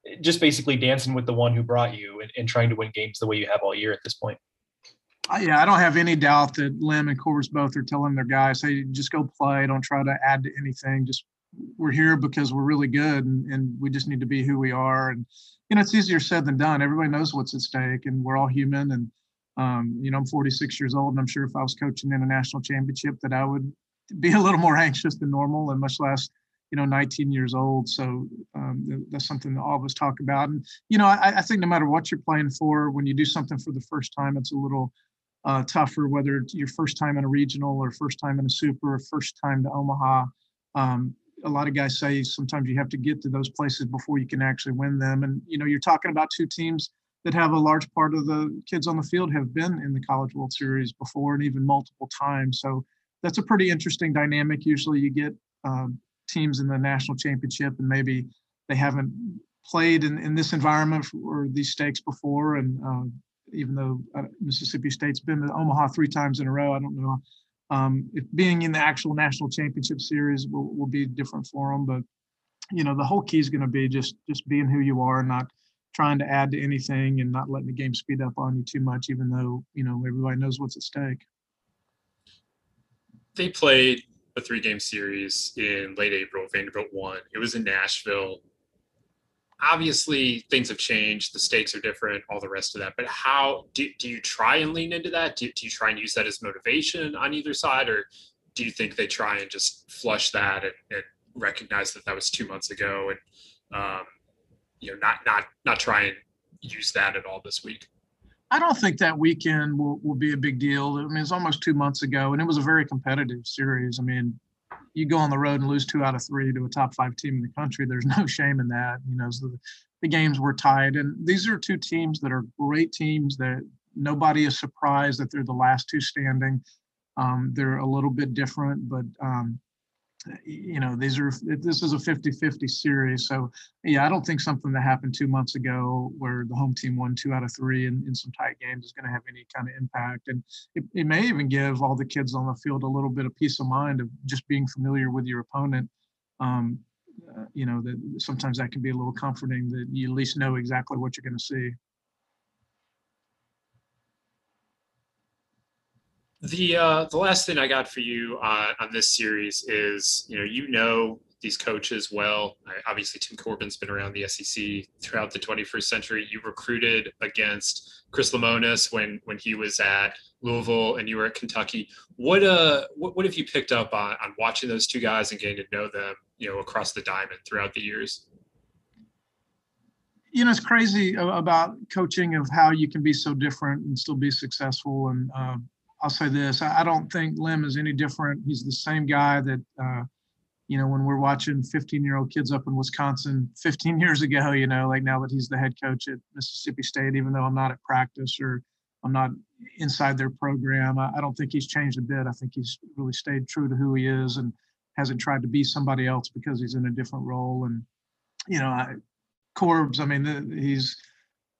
eh, just basically dancing with the one who brought you and, and trying to win games the way you have all year at this point yeah, I don't have any doubt that Lem and Corbs both are telling their guys, "Hey, just go play. Don't try to add to anything. Just we're here because we're really good, and, and we just need to be who we are." And you know, it's easier said than done. Everybody knows what's at stake, and we're all human. And um, you know, I'm 46 years old, and I'm sure if I was coaching in a national championship, that I would be a little more anxious than normal, and much less you know 19 years old so um, that's something that all of us talk about and you know I, I, think no matter what you're playing for when you do something for the first time it's a little uh, tougher, whether it's your first time in a regional or first time in a super or first time to Omaha. Um, a lot of guys say sometimes you have to get to those places before you can actually win them. And, you know, you're talking about two teams that have a large part of the kids on the field have been in the College World Series before and even multiple times. So that's a pretty interesting dynamic. Usually you get um, teams in the national championship and maybe they haven't played in, in this environment or these stakes before and uh, even though uh, Mississippi State's been to Omaha three times in a row. I don't know um, if being in the actual national championship series will, will be different for them, but you know the whole key is going to be just just being who you are, and not trying to add to anything, and not letting the game speed up on you too much, even though you know everybody knows what's at stake. They played a three-game series in late April. Vanderbilt won. It was in Nashville obviously things have changed the stakes are different all the rest of that but how do, do you try and lean into that do, do you try and use that as motivation on either side or do you think they try and just flush that and, and recognize that that was two months ago and um, you know not not not try and use that at all this week I don't think that weekend will, will be a big deal. I mean, it's almost two months ago, and it was a very competitive series. I mean, you go on the road and lose two out of three to a top five team in the country, there's no shame in that. You know, so the, the games were tied, and these are two teams that are great teams that nobody is surprised that they're the last two standing. Um, they're a little bit different, but um, you know these are this is a 50-50 series. So yeah i don't think something that happened two months ago where the home team won two out of three in, in some tight games is going to have any kind of impact. And it, it may even give all the kids on the field a little bit of peace of mind of just being familiar with your opponent. Um, uh, you know that sometimes that can be a little comforting that you at least know exactly what you're going to see The uh, the last thing I got for you uh, on this series is you know you know these coaches well. Obviously, Tim Corbin's been around the SEC throughout the 21st century. You recruited against Chris Lemonis when when he was at Louisville and you were at Kentucky. What uh what, what have you picked up on on watching those two guys and getting to know them you know across the diamond throughout the years? you know, it's crazy about coaching of how you can be so different and still be successful. And uh, I'll say this: I, don't think Lem is any different. He's the same guy that, uh, you know, when we're watching 15-year-old kids up in Wisconsin 15 years ago, you know, like now that he's the head coach at Mississippi State, even though I'm not at practice or I'm not inside their program, I, I don't think he's changed a bit. I think he's really stayed true to who he is and hasn't tried to be somebody else because he's in a different role. And you know, I, Corbs, I mean, he's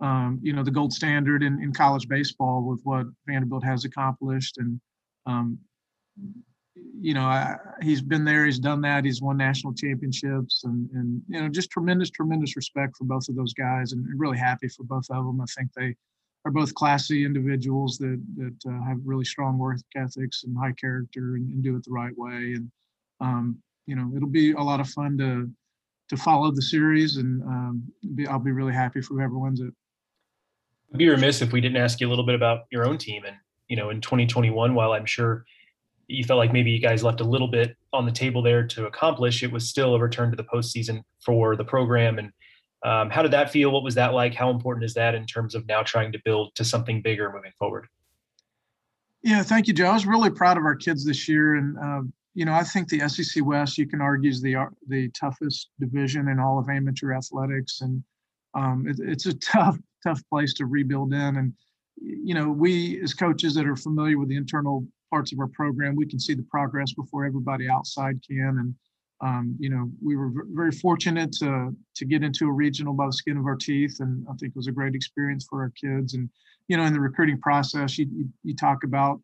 um, you know, the gold standard in, in college baseball with what Vanderbilt has accomplished. And, um, you know, I, he's been there, he's done that, he's won national championships, and, and, you know, just tremendous, tremendous respect for both of those guys and really happy for both of them. I think they are both classy individuals that that uh, have really strong work ethics and high character and, and do it the right way. And um, you know, it'll be a lot of fun to to follow the series, and um, be, I'll be really happy for whoever wins it. I'd be remiss if we didn't ask you a little bit about your own team. And you know, in 2021, while I'm sure you felt like maybe you guys left a little bit on the table there to accomplish, it was still a return to the postseason for the program. And um, how did that feel? What was that like? How important is that in terms of now trying to build to something bigger moving forward? Yeah, thank you, Joe. I was really proud of our kids this year, and uh, you know, I think the SEC West, you can argue, is the the toughest division in all of amateur athletics, and um, it, it's a tough, tough place to rebuild in. And you know, we as coaches that are familiar with the internal parts of our program, we can see the progress before everybody outside can. And um, you know, we were very fortunate to to get into a regional by the skin of our teeth, and I think it was a great experience for our kids. And you know, in the recruiting process, you you, you talk about,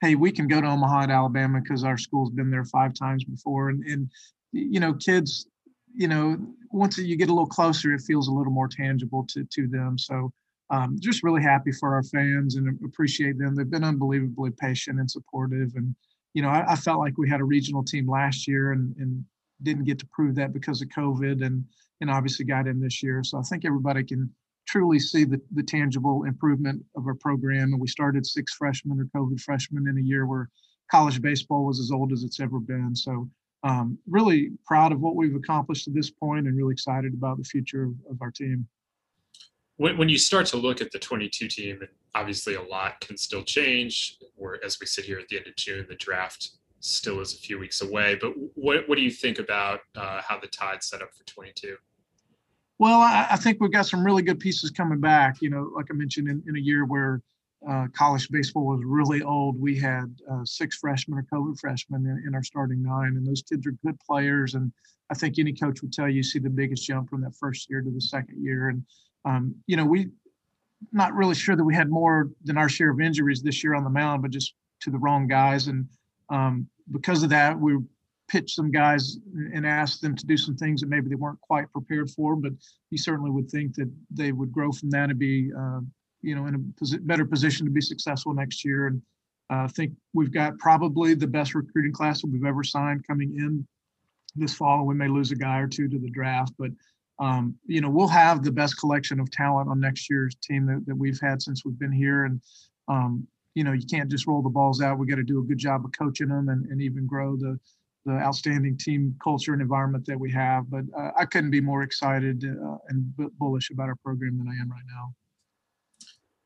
hey, we can go to Omaha, and Alabama, because our school's been there five times before, and and you know, kids, you know, once you get a little closer, it feels a little more tangible to to them. So. Um, just really happy for our fans and appreciate them. They've been unbelievably patient and supportive. And, you know, I, I felt like we had a regional team last year and, and didn't get to prove that because of COVID and and obviously got in this year. So I think everybody can truly see the, the tangible improvement of our program. And we started six freshmen or COVID freshmen in a year where college baseball was as old as it's ever been. So um, really proud of what we've accomplished to this point and really excited about the future of, of our team. When, when you start to look at the 22 team, obviously a lot can still change, or as we sit here at the end of June, the draft still is a few weeks away. But what what do you think about uh, how the Tide's set up for 22? Well, I, I, think we've got some really good pieces coming back. You know, like I mentioned, in, in a year where uh, college baseball was really old, we had uh, six freshmen or COVID freshmen in, in, our starting nine, and those kids are good players. And I think any coach would tell you, you see the biggest jump from that first year to the second year. And um, you know, we not really sure that we had more than our share of injuries this year on the mound, but just to the wrong guys. And um, because of that, we pitched some guys and asked them to do some things that maybe they weren't quite prepared for. But you certainly would think that they would grow from that and be, uh, you know, in a better position to be successful next year. And uh, I think we've got probably the best recruiting class that we've ever signed coming in this fall. We may lose a guy or two to the draft, but um, you know, we'll have the best collection of talent on next year's team that, that we've had since we've been here. And um, you know, you can't just roll the balls out. We got to do a good job of coaching them and, and even grow the the outstanding team culture and environment that we have. But uh, I couldn't be more excited uh, and bullish about our program than I am right now.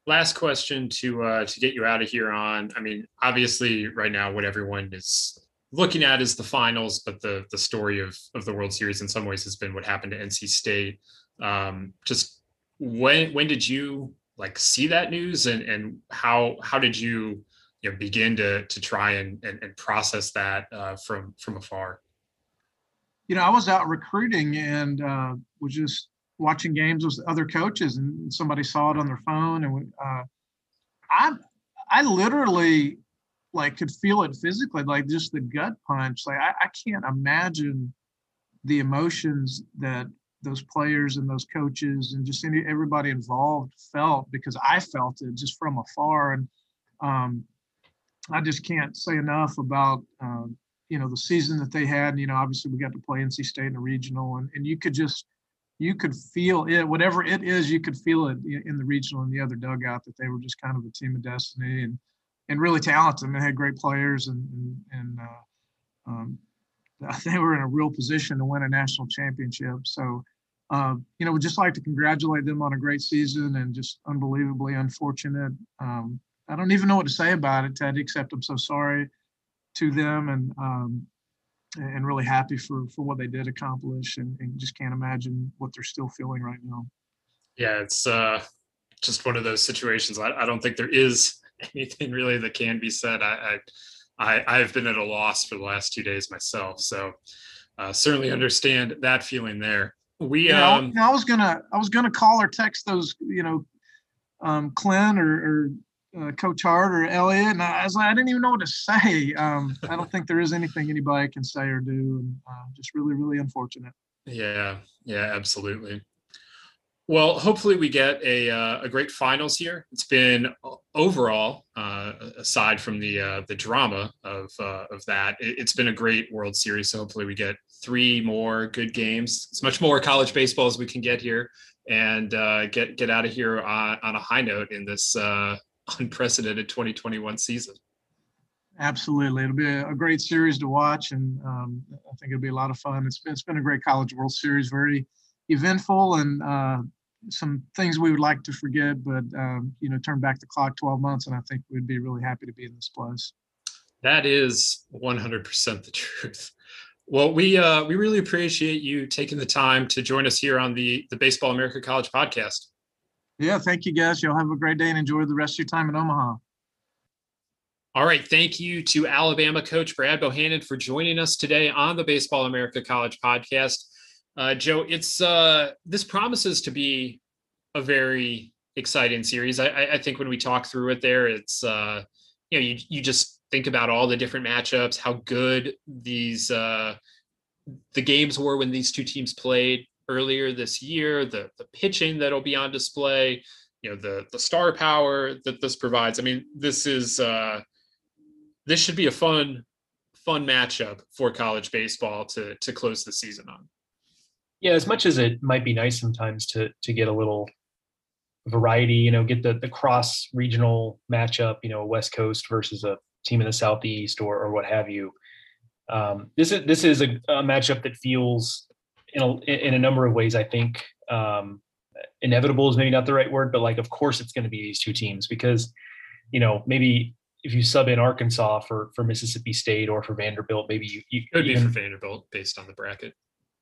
Last question to uh, to get you out of here on. I mean, obviously, right now, what everyone is looking at is the finals, but the the story of of the World Series in some ways has been what happened to NC State. Um, just when when did you like see that news and and how how did you you know begin to to try and and, and process that uh, from from afar you know i was out recruiting and uh, was just watching games with other coaches and somebody saw it on their phone and uh, i i literally like could feel it physically like just the gut punch like i, I can't imagine the emotions that those players and those coaches and just any, everybody involved felt because I felt it just from afar. And um, I just can't say enough about, um, you know, the season that they had. And, you know, obviously we got to play NC State in a regional and, and you could just, you could feel it, whatever it is, you could feel it in the regional and the other dugout that they were just kind of a team of destiny and, and really talented and they had great players and, and, and uh, um, they were in a real position to win a national championship. So, uh, you know, we'd just like to congratulate them on a great season and just unbelievably unfortunate. Um, I don't even know what to say about it, Ted, except I'm so sorry to them and um, and really happy for for what they did accomplish and, and, just can't imagine what they're still feeling right now. Yeah, it's uh, just one of those situations. I, I don't think there is anything really that can be said. I, I I, I've been at a loss for the last two days myself. So uh, certainly understand that feeling there. We, yeah, um, I was gonna, I was gonna call or text those, you know, um, Clint or, or uh, Coach Hart or Elliott, and I, was like, I didn't even know what to say. Um, I don't think there is anything anybody can say or do, and uh, just really, really unfortunate. Yeah, yeah, absolutely. Well, hopefully we get a, uh, a great finals here. It's been overall, uh, aside from the uh, the drama of uh, of that, it, has been a great World Series. So hopefully we get three more good games. As much more college baseball as we can get here, and uh, get get out of here on, on a high note in this uh, unprecedented 2021 season. Absolutely, it'll be a great series to watch, and um, I think it'll be a lot of fun. It's been it's been a great College World Series, very eventful and some things we would like to forget, but um, you know, turn back the clock 12 months, and I think we'd be really happy to be in this place. That is 100% the truth. Well, we uh, we really appreciate you taking the time to join us here on the the Baseball America College podcast. Yeah, thank you, guys. Y'all have a great day and enjoy the rest of your time in Omaha. All right. Thank you to Alabama coach Brad Bohannon for joining us today on the Baseball America College podcast. Uh, Joe, it's uh, this promises to be a very exciting series. I, I think when we talk through it, there, it's uh, you know, you you just think about all the different matchups, how good these uh, the games were when these two teams played earlier this year, the the pitching that'll be on display, you know, the the star power that this provides. I mean, this is uh, this should be a fun fun matchup for college baseball to to close the season on. Yeah, as much as it might be nice sometimes to to get a little variety, you know, get the the cross regional matchup, you know, West Coast versus a team in the Southeast or or what have you. Um, this is this is a, a, matchup that feels in a in a number of ways. I think um, inevitable is maybe not the right word, but like of course it's going to be these two teams because you know maybe if you sub in Arkansas for for Mississippi State or for Vanderbilt, maybe you, you could be for Vanderbilt based on the bracket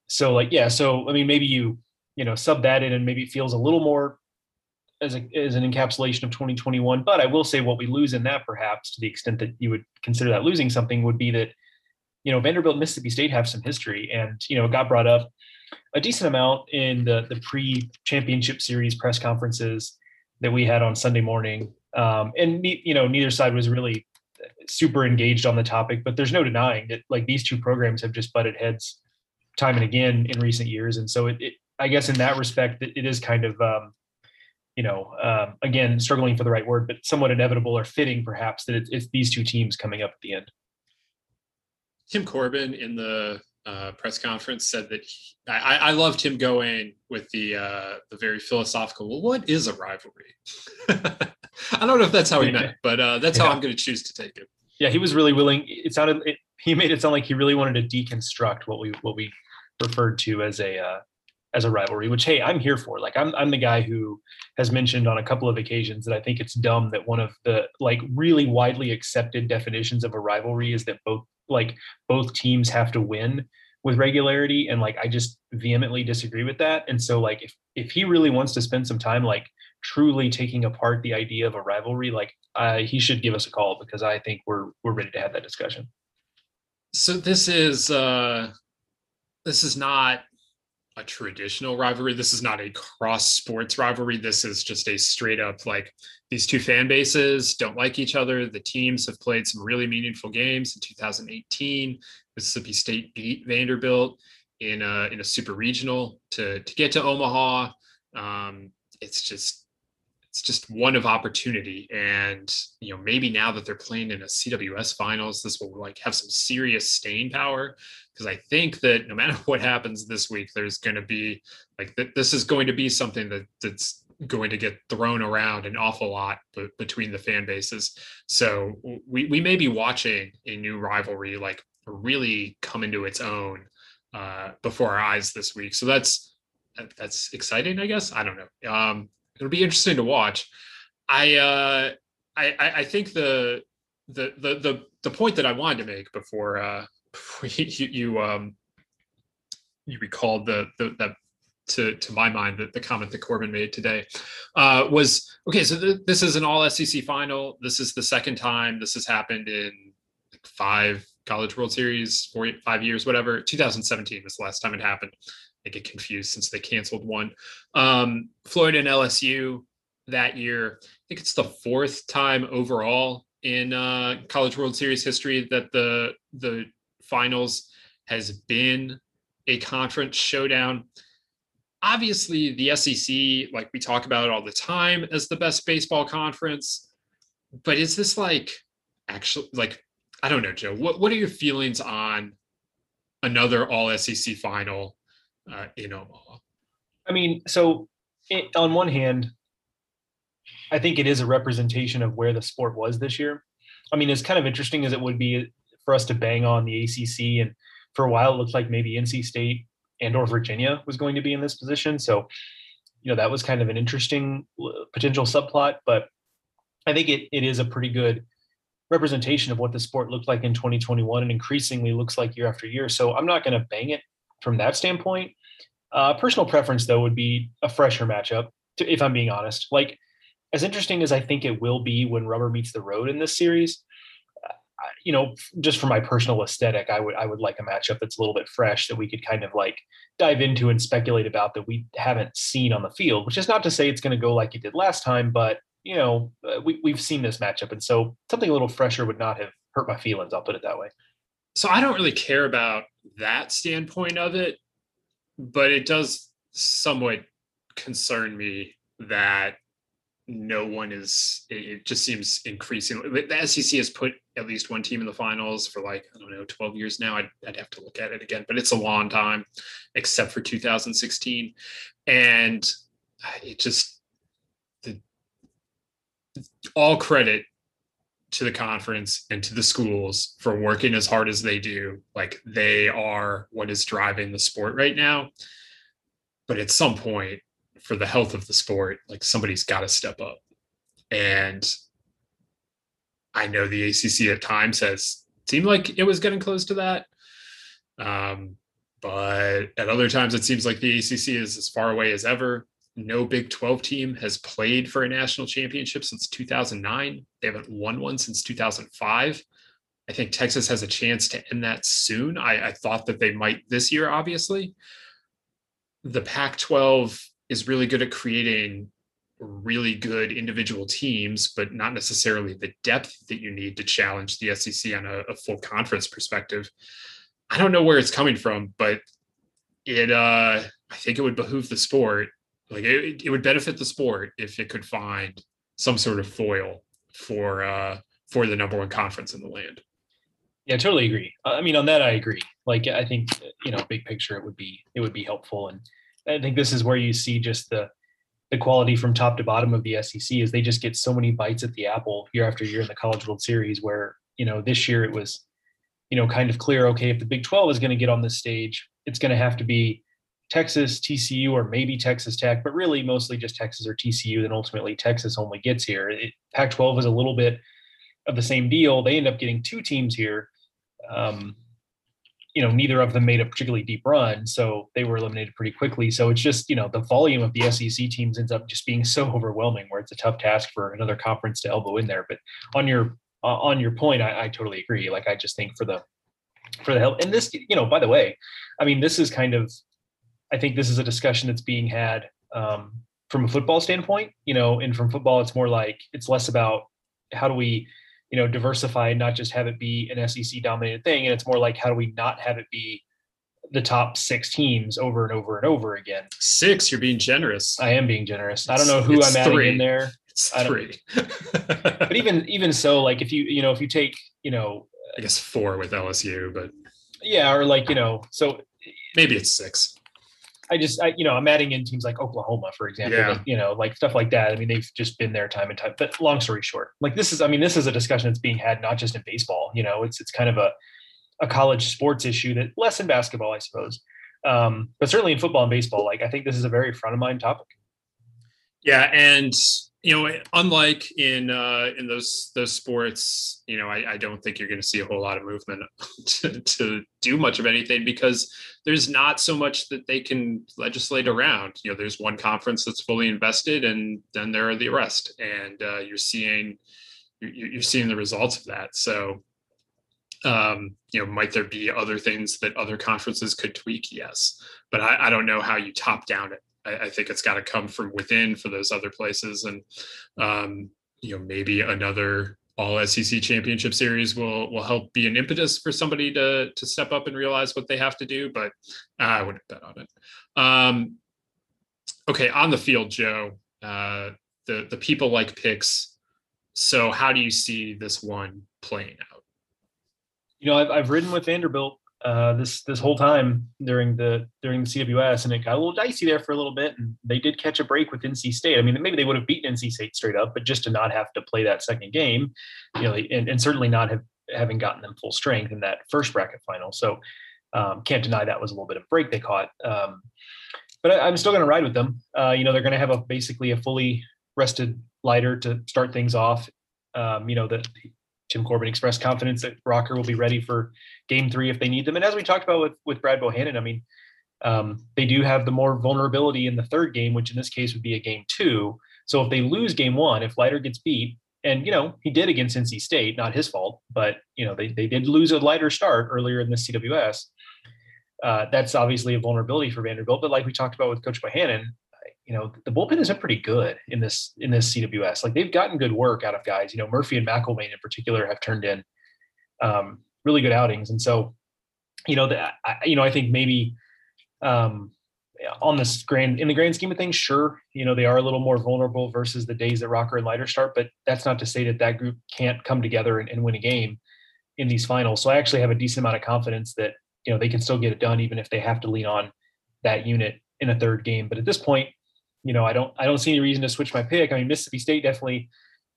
so like yeah so i mean maybe you you know sub that in and maybe it feels a little more as a as an encapsulation of 2021 but i will say what we lose in that perhaps to the extent that you would consider that losing something would be that you know vanderbilt mississippi state have some history and you know it got brought up a decent amount in the the pre championship series press conferences that we had on sunday morning um, and you know neither side was really super engaged on the topic but there's no denying that like these two programs have just butted heads time and again in recent years. And so it, it I guess in that respect, it, it is kind of, um, you know, um, again, struggling for the right word, but somewhat inevitable or fitting perhaps that it's, it's these two teams coming up at the end. Tim Corbin in the uh, press conference said that he, I, I loved him going with the uh, the very philosophical. Well, what is a rivalry? I don't know if that's how he meant, but uh, that's yeah. how I'm going to choose to take it. Yeah, he was really willing. It sounded. It, he made it sound like he really wanted to deconstruct what we what we referred to as a uh, as a rivalry, which hey, I'm here for. Like I'm I'm the guy who has mentioned on a couple of occasions that I think it's dumb that one of the like really widely accepted definitions of a rivalry is that both like both teams have to win with regularity and like I just vehemently disagree with that. And so like if if he really wants to spend some time like truly taking apart the idea of a rivalry, like uh, he should give us a call because I think we're we're ready to have that discussion. So this is uh this is not a traditional rivalry. This is not a cross sports rivalry. This is just a straight up like these two fan bases don't like each other. The teams have played some really meaningful games in 2018. Mississippi State beat Vanderbilt in a in a super regional to to get to Omaha. Um, it's just it's just one of opportunity. And you know maybe now that they're playing in a cws finals this will like have some serious staying power. Because i think that no matter what happens this week there's going to be like th- this is going to be something that that's going to get thrown around an awful lot b- between the fan bases. So we, we may be watching a new rivalry like really come into its own uh, before our eyes this week. So that's that's exciting i guess? I don't know. Um, it'll be interesting to watch. I uh, I I think the the the the the point that I wanted to make before uh before you you um you recalled the the that to to my mind that the comment that Corbin made today uh, was okay. So th- this is an All SEC final. This is the second time this has happened in five College World Series, four five years, whatever. 2017 was the last time it happened. I get confused since they canceled one. Um, Florida and LSU that year. I think it's the fourth time overall in uh, College World Series history that the the finals has been a conference showdown. obviously the SEC, like we talk about it all the time, as the best baseball conference. But is this like actually like I don't know, Joe. What what are your feelings on another All SEC final uh, in Omaha? I mean, so it, on one hand, I think it is a representation of where the sport was this year. I mean, as kind of interesting as it would be for us to bang on the ACC, and for a while it looked like maybe NC State and or Virginia was going to be in this position. So, you know, that was kind of an interesting uh, potential subplot. But I think it it is a pretty good representation of what the sport looked like in 2021 and increasingly looks like year after year. So I'm not going to bang it from that standpoint. Uh, personal preference, though, would be a fresher matchup, to, if I'm being honest. Like, as interesting as I think it will be when rubber meets the road in this series, uh, you know, just for my personal aesthetic, I would I would like a matchup that's a little bit fresh that we could kind of like dive into and speculate about that we haven't seen on the field. Which is not to say it's going to go like it did last time, but you know, uh, we we've seen this matchup, and so something a little fresher would not have hurt my feelings. I'll put it that way. So I don't really care about that standpoint of it, but it does somewhat concern me that no one is it just seems increasingly the sec has put at least one team in the finals for like i don't know 12 years now. I'd, I'd have to look at it again but it's a long time except for 2016 and uh, it just the all credit to the conference and to the schools for working as hard as they do like they are what is driving the sport right now but at some point for the health of the sport, like somebody's got to step up. And I know the ACC at times has seemed like it was getting close to that. Um, but at other times, it seems like the ACC is as far away as ever. No Big 12 team has played for a national championship since 2009. They haven't won one since 2005. I think Texas has a chance to end that soon. I, I thought that they might this year, obviously. The Pac 12 is really good at creating really good individual teams, but not necessarily the depth that you need to challenge the SEC on a, a full conference perspective. I don't know where it's coming from, but it uh I think it would behoove the sport. Like it, it would benefit the sport if it could find some sort of foil for uh for the number one conference in the land. Yeah, totally agree. I mean, on that, I agree. Like, I think you know, big picture, it would be it would be helpful, and I think this is where you see just the the quality from top to bottom of the SEC is they just get so many bites at the apple year after year in the College World Series. Where you know this year it was, you know, kind of clear. Okay, if the Big Twelve is going to get on this stage, it's going to have to be Texas, TCU, or maybe Texas Tech, but really mostly just Texas or TCU. Then ultimately Texas only gets here. It, Pac-12 is a little bit of the same deal. They end up getting two teams here. Um, you know, neither of them made a particularly deep run, so they were eliminated pretty quickly. So it's just, you know, the volume of the SEC teams ends up just being so overwhelming, where it's a tough task for another conference to elbow in there. But on your uh, on your point, I, I totally agree. Like, I just think for the for the help, and this, you know, by the way, I mean, this is kind of, I think this is a discussion that's being had um, from a football standpoint. You know, and from football, it's more like it's less about how do we you know, diversify and not just have it be an SEC dominated thing. And it's more like how do we not have it be the top six teams over and over and over again? Six, you're being generous. I am being generous. I don't know who I'm adding three. in there. It's three. but even even so, like if you you know if you take you know I guess four with LSU, but yeah, or like you know so maybe it's six. I just, I, you know, I'm adding in teams like Oklahoma, for example, yeah. you know, like stuff like that. I mean, they've just been there time and time. But long story short, like this is, I mean, this is a discussion that's being had not just in baseball. You know, it's it's kind of a a college sports issue that less in basketball, I suppose, um, but certainly in football and baseball. Like I think this is a very front of mind topic. Yeah, and you know, unlike in uh, in those those sports, you know, I, I don't think you're going to see a whole lot of movement to, to do much of anything because there's not so much that they can legislate around. You know, there's one conference that's fully invested, and then there are the rest, and uh, you're seeing you're, you're seeing the results of that. So, um, you know, might there be other things that other conferences could tweak? Yes, but I, I don't know how you top down it I, I think it's got to come from within for those other places, and um, you know maybe another all SEC championship series will will help be an impetus for somebody to to step up and realize what they have to do. But I wouldn't bet on it. Um, Okay, on the field, Joe, uh, the the people like picks. So how do you see this one playing out? You know, I've I've ridden with Vanderbilt uh, this this whole time during the during the CWS, and it got a little dicey there for a little bit. And they did catch a break with NC State. I mean, maybe they would have beaten NC State straight up, but just to not have to play that second game, you know, and, and certainly not have having gotten them full strength in that first bracket final. So um, can't deny that was a little bit of break they caught. Um, but I, am still going to ride with them. Uh, you know, they're going to have a basically a fully rested Leiter to start things off. Um, you know, that Tim Corbin expressed confidence that Rocker will be ready for game three if they need them. And as we talked about with, with Brad Bohannon, I mean, um, they do have the more vulnerability in the third game, which in this case would be a game two. So if they lose game one, if Leiter gets beat, and you know he did against NC State, not his fault, but you know they they did lose a Leiter start earlier in the CWS. Uh, that's obviously a vulnerability for Vanderbilt. But like we talked about with Coach Bohannon, you know the bullpen been pretty good in this in this CWS. Like they've gotten good work out of guys. You know Murphy and McElvain in particular have turned in um, really good outings, and so you know that you know I think maybe um, on this grand in the grand scheme of things, sure, you know they are a little more vulnerable versus the days that Rocker and Leiter start, but that's not to say that that group can't come together and, and win a game in these finals. So I actually have a decent amount of confidence that you know they can still get it done even if they have to lean on that unit in a third game. But at this point, you know, I don't I don't see any reason to switch my pick. I mean, Mississippi State definitely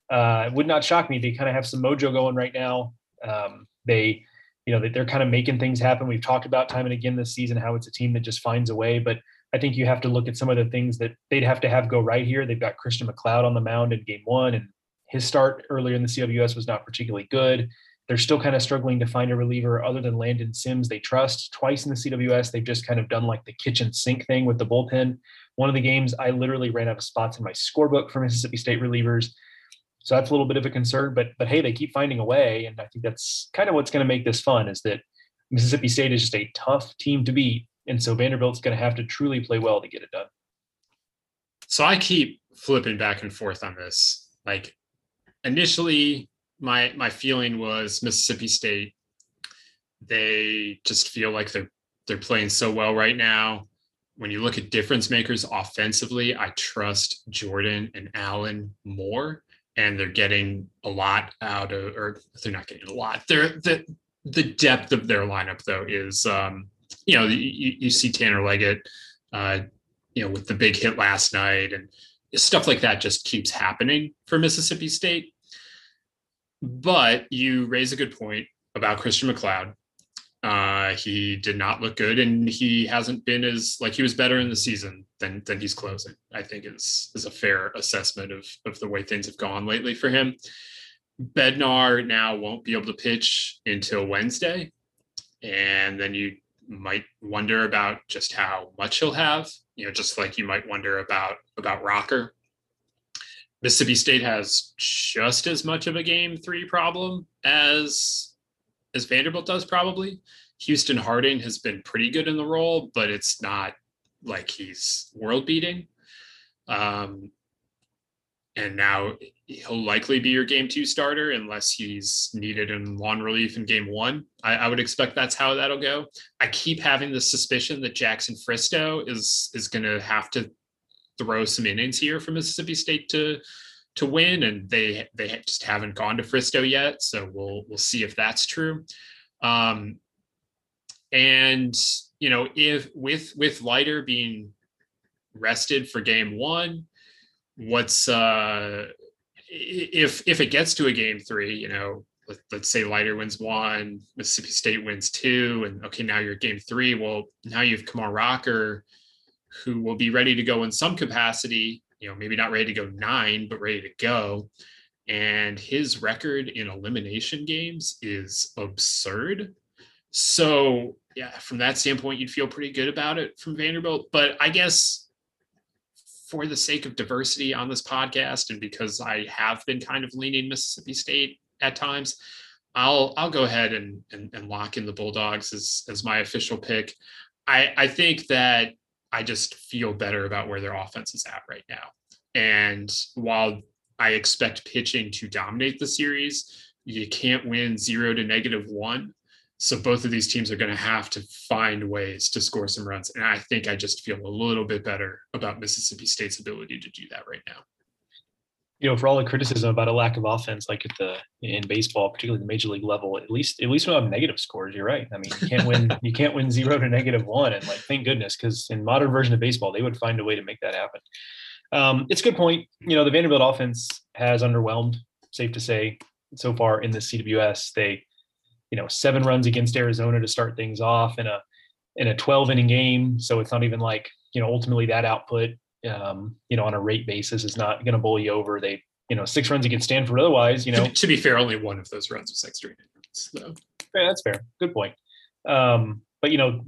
uh, would not shock me. They kind of have some mojo going right now. Um, they, you know, they're kind of making things happen. We've talked about time and again this season how it's a team that just finds a way. But I think you have to look at some of the things that they'd have to have go right here. They've got Christian MacLeod on the mound in game one, and his start earlier in the CWS was not particularly good. They're still kind of struggling to find a reliever other than Landon Sims they trust. Twice in the CWS, they've just kind of done like the kitchen sink thing with the bullpen. One of the games, I literally ran out of spots in my scorebook for Mississippi State relievers. So that's a little bit of a concern, but but hey, they keep finding a way, and I think that's kind of what's going to make this fun. Is that Mississippi State is just a tough team to beat, and so Vanderbilt's going to have to truly play well to get it done. So I keep flipping back and forth on this. Like initially, my my feeling was Mississippi State. They just feel like they're they're playing so well right now. When you look at difference makers offensively, I trust Jordan and Allen more, and they're getting a lot out of, or they're not getting a lot. They're the the depth of their lineup though is, um, you know, you, you see Tanner Leggett, uh, you know, with the big hit last night, and stuff like that just keeps happening for Mississippi State but you raise a good point about Christian MacLeod. Uh, he did not look good, and he hasn't been as like he was better in the season than than he's closing. I think is is a fair assessment of of the way things have gone lately for him. Bednar now won't be able to pitch until Wednesday, and then you might wonder about just how much he'll have. You know, just like you might wonder about about Rocker. Mississippi State has just as much of a game three problem as as Vanderbilt does probably. Houston Harding has been pretty good in the role, but it's not like he's world beating. Um, and now he'll likely be your game two starter unless he's needed in long relief in game one. I, I, would expect that's how that'll go. I keep having the suspicion that Jackson Fristoe is is going to have to throw some innings here for Mississippi State to to win, and they they just haven't gone to Fristoe yet. So we'll we'll see if that's true. Um, and you know, if with with Leiter being rested for game one, what's uh if if it gets to a game three, you know, let, us say Leiter wins one, Mississippi State wins two, and okay, now you're game three. Well, now you've Kumar Rocker who will be ready to go in some capacity, you know, maybe not ready to go nine, but ready to go. And his record in elimination games is absurd. So, yeah, from that standpoint, you'd feel pretty good about it from Vanderbilt. But I guess for the sake of diversity on this podcast, and because I have been kind of leaning Mississippi State at times, I'll I'll go ahead and and, and lock in the Bulldogs as as my official pick. I I think that I just feel better about where their offense is at right now. And while I expect pitching to dominate the series, you can't win zero to negative one. So both of these teams are going to have to find ways to score some runs. And I think I just feel a little bit better about Mississippi State's ability to do that right now. You know, for all the criticism about a lack of offense, like at the in baseball, particularly the major league level, at least at least we have negative scores. You're right. I mean, you can't win you can't win zero to negative one, and like thank goodness, because in modern version of baseball, they would find a way to make that happen. Um, it's a good point. You know, the Vanderbilt offense has underwhelmed, safe to say, so far in the CWS. They you know seven runs against Arizona to start things off in a in a 12 inning game. So it's not even like you know ultimately that output um, you know on a rate basis is not going to bowl you over. They you know six runs against Stanford. Otherwise, you know to, to be fair, only one of those runs was extra innings. So. Yeah, that's fair. Good point. Um, but you know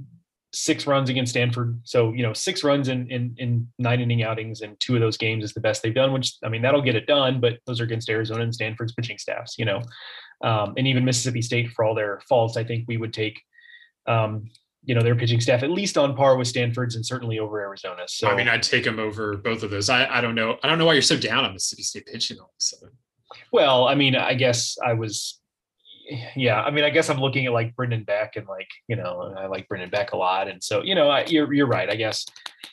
six runs against Stanford. So, you know, six runs in, in, in nine inning outings and two of those games is the best they've done, which I mean, that'll get it done, but those are against Arizona and Stanford's pitching staffs, you know um, and even Mississippi State for all their faults. I think we would take, um, you know, their pitching staff at least on par with Stanford's and certainly over Arizona. So I mean, I'd take them over both of those. I, I don't know. I don't know why you're so down on Mississippi State pitching all of a sudden. Well, I mean, I guess I was. Yeah, I mean, I guess I'm looking at like Brendan Beck and like you know, I like Brendan Beck a lot, and so you know, I, you're you're right. I guess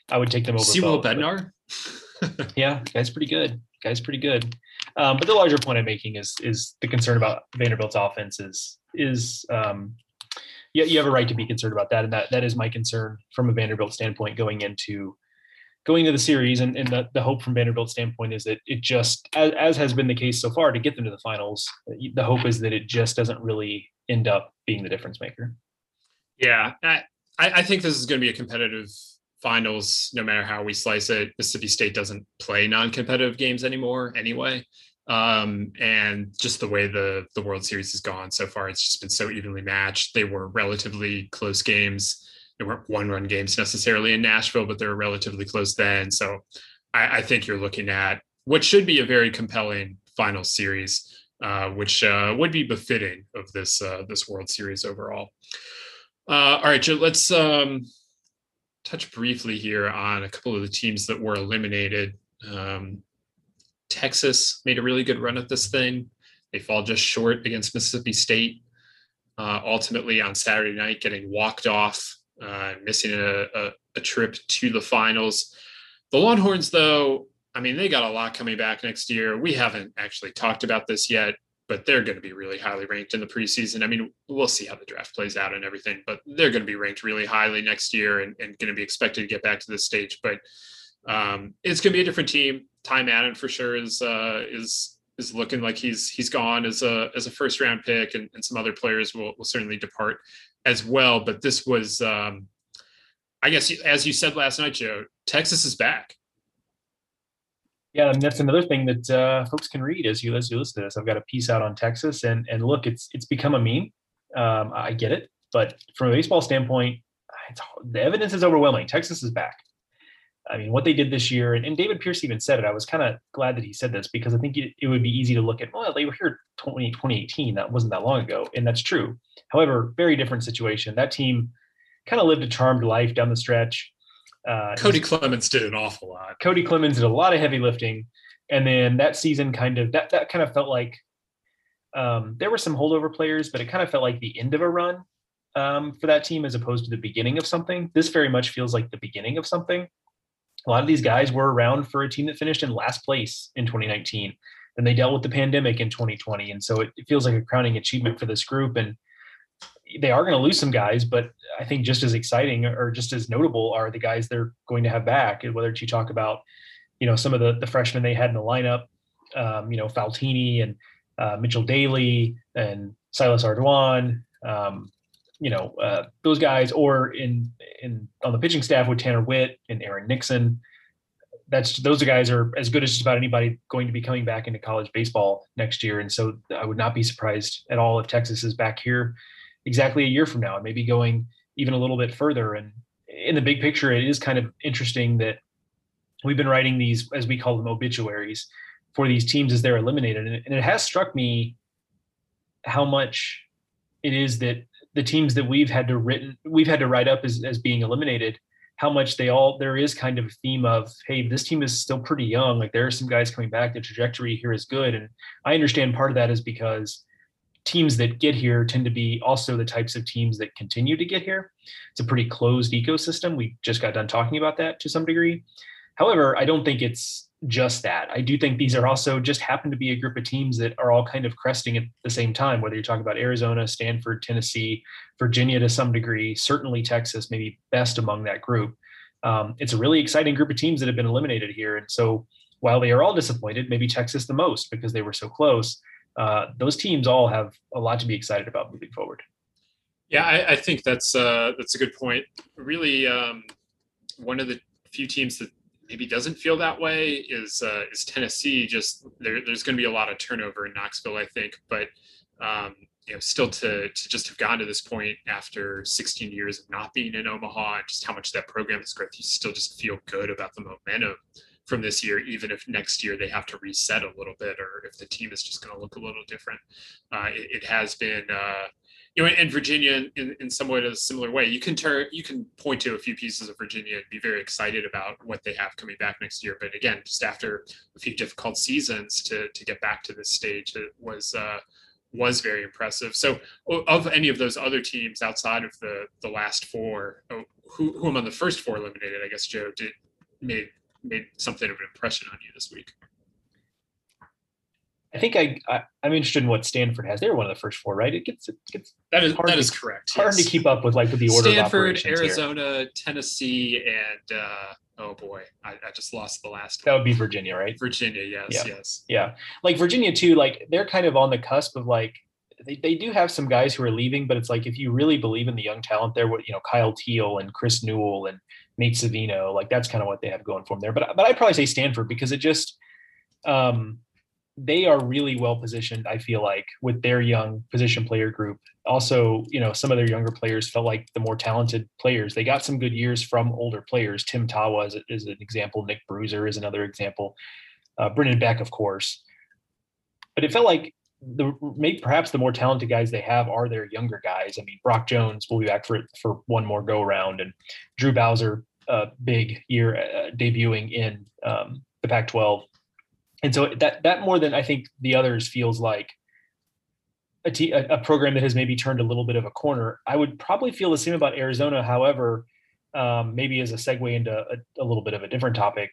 I would take them over. So Will Bednar. yeah, guy's pretty good. Guy's pretty good. Um, but the larger point I'm making is is the concern about Vanderbilt's offense is is um, yeah, you have a right to be concerned about that, and that that is my concern from a Vanderbilt standpoint going into going to the series. And, and the, the hope from Vanderbilt standpoint is that it just, as, as has been the case so far, to get them to the finals. The hope is that it just doesn't really end up being the difference maker. Yeah, I, I think this is going to be a competitive finals, no matter how we slice it. Mississippi State doesn't play non-competitive games anymore anyway. Um, and just the way the the World Series has gone so far, it's just been so evenly matched. They were relatively close games. They weren't one-run games necessarily in Nashville, but they were relatively close then. So I, I think you're looking at what should be a very compelling final series, uh, which uh, would be befitting of this uh, this World Series overall. Uh, all right, Joe, let's um, touch briefly here on a couple of the teams that were eliminated. Um, Texas made a really good run at this thing. They fall just short against Mississippi State. Uh, ultimately, on Saturday night, getting walked off, uh, missing a, a, a, trip to the finals. The Longhorns, though, I mean, they got a lot coming back next year. We haven't actually talked about this yet but they're going to be really highly ranked in the preseason. I mean, we'll see how the draft plays out and everything, but they're going to be ranked really highly next year and, and going to be expected to get back to this stage. But um, it's going to be a different team. Ty Madden for sure is uh, is is looking like he's he's gone as a as a first round pick, and, and some other players will will certainly depart as well. But this was, um, I guess, as you said last night, Joe, Texas is back. Yeah, and that's another thing that uh, folks can read as you as you listen to this. I've got a piece out on Texas, and and look, it's it's become a meme. Um, I get it, but from a baseball standpoint, the evidence is overwhelming. Texas is back. I mean, what they did this year, and, and David Pierce even said it. I was kind of glad that he said this because I think it, it, would be easy to look at, well, they were here 20, 2018. That wasn't that long ago. And that's true. However, very different situation. That team kind of lived a charmed life down the stretch. Uh, Cody Clemens did an awful lot. Cody Clemens did a lot of heavy lifting, and then that season kind of that that kind of felt like um, there were some holdover players, but it kind of felt like the end of a run um, for that team as opposed to the beginning of something. This very much feels like the beginning of something. A lot of these guys were around for a team that finished in last place in 2019. Then they dealt with the pandemic in 2020, and so it, feels like a crowning achievement for this group. And they are going to lose some guys, but I think just as exciting or just as notable are the guys they're going to have back. Whether you talk about, you know, some of the the freshmen they had in the lineup, um, you know, Faltine and uh, Mitchell Daly and Silas Ardoin, um, you know, uh, those guys, or in in on the pitching staff with Tanner Witt and Aaron Nixon. That's those guys are as good as just about anybody going to be coming back into college baseball next year, and so I would not be surprised at all if Texas is back here exactly a year from now and maybe going even a little bit further. And in the big picture, it is kind of interesting that we've been writing these, as we call them, obituaries for these teams as they're eliminated. And it, has struck me how much it is that the teams that we've had to written, we've had to write up as, as being eliminated, how much they all, there is kind of a theme of, hey, this team is still pretty young. Like there are some guys coming back. The trajectory here is good. And I understand part of that is because teams that get here tend to be also the types of teams that continue to get here. It's a pretty closed ecosystem. We just got done talking about that to some degree. However, I don't think it's just that. I do think these are also just happen to be a group of teams that are all kind of cresting at the same time, whether you're talking about Arizona, Stanford, Tennessee, Virginia to some degree, certainly Texas, maybe best among that group. Um, it's a really exciting group of teams that have been eliminated here. And so while they are all disappointed, maybe Texas the most because they were so close, uh, those teams all have a lot to be excited about moving forward. Yeah, I, I think that's uh, that's a good point. Really, um, one of the few teams that maybe doesn't feel that way is uh, is Tennessee. Just there, there's going to be a lot of turnover in Knoxville, I think, but um, you know, still to to just have gotten to this point after 16 years of not being in Omaha, and just how much that program has grown, you still just feel good about the momentum from this year, even if next year they have to reset a little bit, or if the team is just going to look a little different. Uh, it, it, has been. Uh, you know, in Virginia, in, in somewhat a similar way, you can turn, you can point to a few pieces of Virginia and be very excited about what they have coming back next year. But again, just after a few difficult seasons to to get back to this stage, it was uh, was very impressive. So, of any of those other teams outside of the the last four, who who among the first four eliminated? I guess Joe did made made something of an impression on you this week. I think I, I am interested in what Stanford has. They're one of the first four, right? It gets it gets that is that to, is correct. Hard yes. to keep up with like with the order. Of Stanford, Arizona, here. Tennessee, and uh, oh boy, I, I, just lost the last. That would be Virginia, right? Virginia, yes, yeah. yes, yeah. Like Virginia too. Like they're kind of on the cusp of like they, they do have some guys who are leaving, but it's like if you really believe in the young talent there, what you know, Kyle Teel and Chris Newell and Nate Savino, like that's kind of what they have going for them there. But but I'd probably say Stanford because it just um they are really well positioned, I feel like, with their young position player group. Also, you know, some of their younger players felt like the more talented players. They got some good years from older players. Tim Tawa is, is an example. Nick Brueser is another example. Uh, Brendan Beck, of course. But it felt like the maybe perhaps the more talented guys they have are their younger guys. I mean, Brock Jones will be back for for one more go around, and Drew Bowser, uh, big year uh, debuting in um, the Pac-12 and so that that more than I think the others feels like a, program that has maybe turned a little bit of a corner. I would probably feel the same about Arizona. However, um, maybe as a segue into a, a, little bit of a different topic,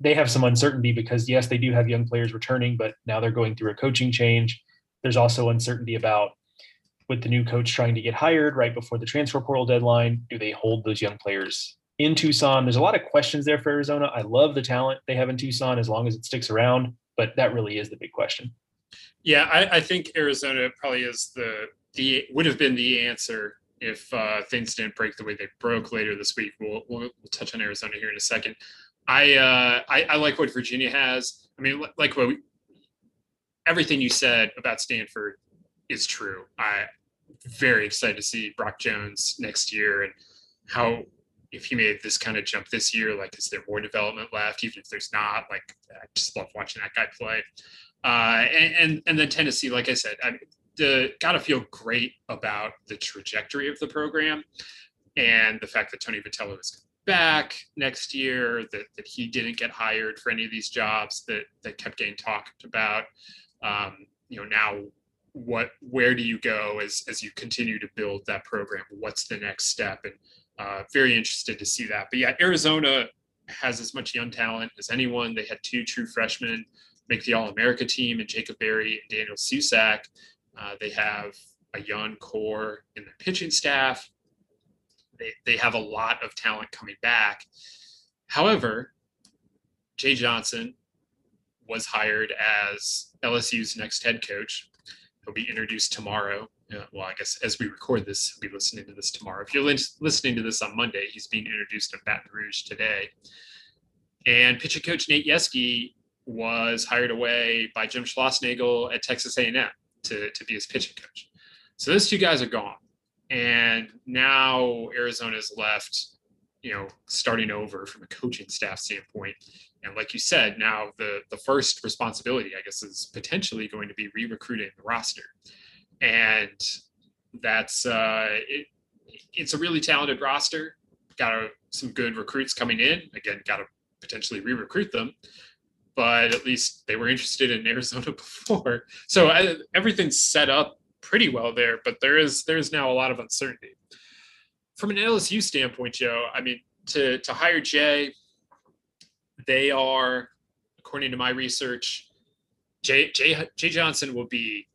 they have some uncertainty because yes, they do have young players returning, but now they're going through a coaching change. There's also uncertainty about with the new coach trying to get hired right before the transfer portal deadline. Do they hold those young players in Tucson. There's a lot of questions there for Arizona. I love the talent they have in Tucson as long as it sticks around, but that really is the big question. Yeah, I, I think Arizona probably is the the would have been the answer if uh, things didn't break the way they broke later this week. We'll, we'll, we'll touch on Arizona here in a second. I, uh, I, I like what Virginia has. I mean, like what we, everything you said about Stanford is true. I very excited to see Brock Jones next year and how if he made this kind of jump this year, like, is there more development left? Even if there's not, like, I just love watching that guy play. Uh, and, and, and then Tennessee, like I said, I the got to feel great about the trajectory of the program and the fact that Tony Vitello is back next year, that, that he didn't get hired for any of these jobs that that kept getting talked about. Um, you know, now what where do you go as as you continue to build that program? What's the next step? And uh, very interested to see that. But yeah, Arizona has as much young talent as anyone. They had two true freshmen make the All America team, and Jacob Berry and Daniel Susac. Uh, they have a young core in the pitching staff. They, they have a lot of talent coming back. However, Jay Johnson was hired as LSU's next head coach. He'll be introduced tomorrow well, I guess as we record this, he'll be listening to this tomorrow. If you're listening to this on Monday, he's being introduced in Baton Rouge today. And pitching coach Nate Yeskie was hired away by Jim Schlossnagle at Texas A&M to, to be his pitching coach. So those two guys are gone. And now Arizona's left, you know, starting over from a coaching staff standpoint. And like you said, now the the first responsibility, I guess, is potentially going to be re-recruiting the roster and that's uh, it, it's a really talented roster. Got a, some good recruits coming in. Again, got to potentially re-recruit them, but at least they were interested in Arizona before. So uh, everything's set up pretty well there, but there is there's now a lot of uncertainty. From an LSU standpoint, Joe, I mean, to to hire Jay, they are, according to my research, Jay Jay, Jay Johnson will be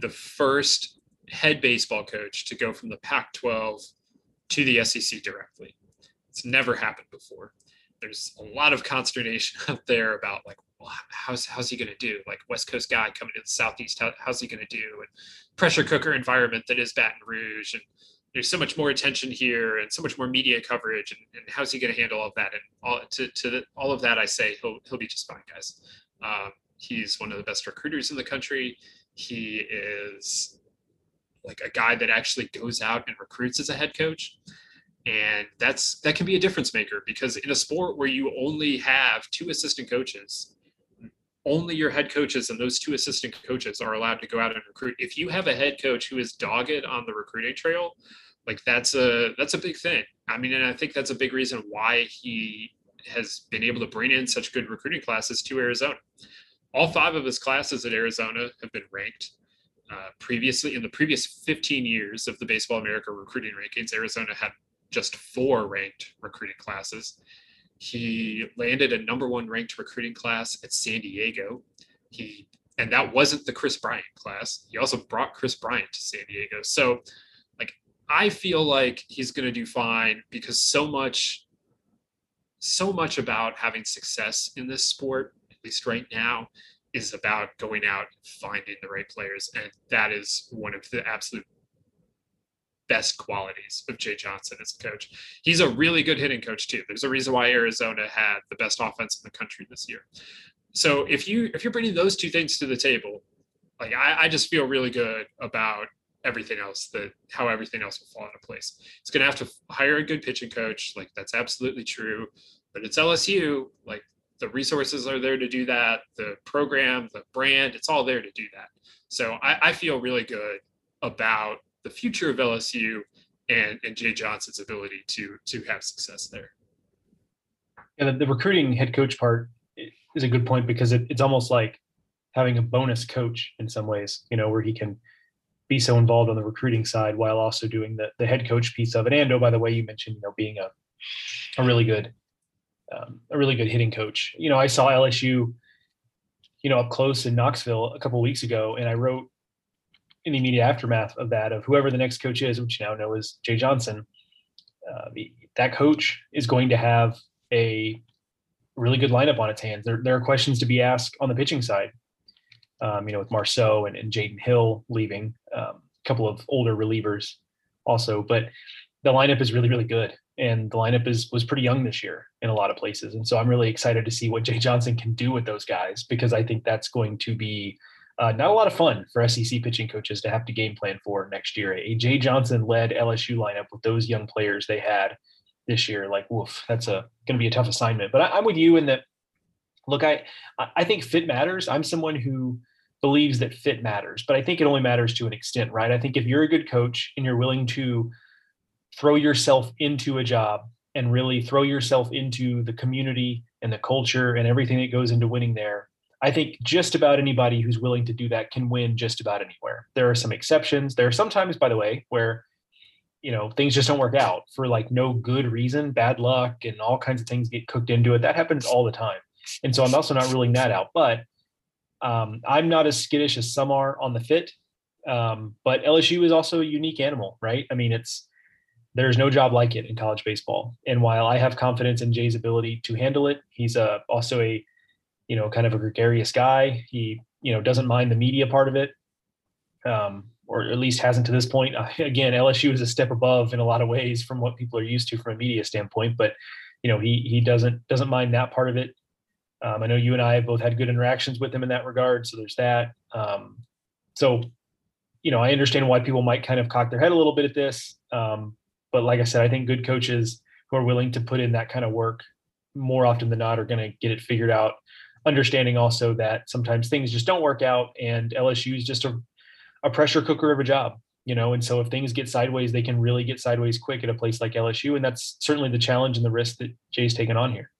the first head baseball coach to go from the Pac-12 to the SEC directly. It's never happened before. There's a lot of consternation out there about like, well, how's how's he going to do? Like West Coast guy coming to the Southeast, how, how's he going to do? And pressure cooker environment that is Baton Rouge, and there's so much more attention here and so much more media coverage, and, and how's he going to handle all of that? And all to to the, all of that, I say he'll he'll be just fine, guys. Um, he's one of the best recruiters in the country. He is like a guy that actually goes out and recruits as a head coach. And that's that can be a difference maker because in a sport where you only have two assistant coaches only your head coaches and those two assistant coaches are allowed to go out and recruit. If you have a head coach who is dogged on the recruiting trail like that's a that's a big thing. I mean and i think that's a big reason why he has been able to bring in such good recruiting classes to arizona all five of his classes at arizona have been ranked uh, previously in the previous 15 years of the baseball america recruiting rankings arizona had just four ranked recruiting classes. He landed a number one ranked recruiting class at San Diego. He and that wasn't the Kris Bryant class. He also brought Kris Bryant to San Diego. So like I feel like he's going to do fine because so much so much about having success in this sport least right now is about going out and finding the right players and that is one of the absolute best qualities of Jay Johnson as a coach. He's a really good hitting coach too. There's a reason why Arizona had the best offense in the country this year. So if you if you're bringing those two things to the table, like I, I just feel really good about everything else that how everything else will fall into place. It's going to have to hire a good pitching coach, like that's absolutely true. But it's LSU, like the resources are there to do that. The program, the brand, it's all there to do that. So I, I feel really good about the future of LSU and and Jay Johnson's ability to to have success there. Yeah, the, the recruiting head coach part is a good point because it, it's almost like having a bonus coach in some ways, you know, where he can be so involved on the recruiting side while also doing the, the head coach piece of it. And oh, by the way, you mentioned, you know, being a, a really good, um, a really good hitting coach. You know, I saw LSU, you know, up close in Knoxville a couple weeks ago, and I wrote in the immediate aftermath of that, of whoever the next coach is, which you now know is Jay Johnson, uh, that coach is going to have a really good lineup on its hands. There, there are questions to be asked on the pitching side. Um, you know, with Marceaux and, and Jaden Hill leaving, um, a couple of older relievers also, but the lineup is really, really good. And the lineup is was pretty young this year in a lot of places. And so I'm really excited to see what Jay Johnson can do with those guys because I think that's going to be uh, not a lot of fun for SEC pitching coaches to have to game plan for next year. A Jay Johnson led LSU lineup with those young players they had this year, like woof, that's a going to be a tough assignment. But I, am with you in that. Look, I I think fit matters. I'm someone who believes that fit matters, but I think it only matters to an extent, right? I think if you're a good coach and you're willing to throw yourself into a job and really throw yourself into the community and the culture and everything that goes into winning there, I think just about anybody who's willing to do that can win just about anywhere. There are some exceptions. There are sometimes, by the way, where you know things just don't work out for like no good reason, bad luck, and all kinds of things get cooked into it. That happens all the time, and so I'm also not ruling that out. But um, I'm not as skittish as some are on the fit. Um, but LSU is also a unique animal, right? I mean, it's there's no job like it in college baseball. And while I have confidence in Jay's ability to handle it, he's a, also a you know, kind of a gregarious guy. He, you know, doesn't mind the media part of it, um, or at least hasn't to this point. Again, LSU is a step above in a lot of ways from what people are used to from a media standpoint, but you know, he he doesn't doesn't mind that part of it. Um, I know you and I have both had good interactions with him in that regard, so there's that. Um, so, you know, I understand why people might kind of cock their head a little bit at this, um, but like I said, I think good coaches who are willing to put in that kind of work more often than not are going to get it figured out understanding also that sometimes things just don't work out and LSU is just a, a pressure cooker of a job, you know, and so if things get sideways, they can really get sideways quick at a place like LSU. And that's certainly the challenge and the risk that Jay's taken on here.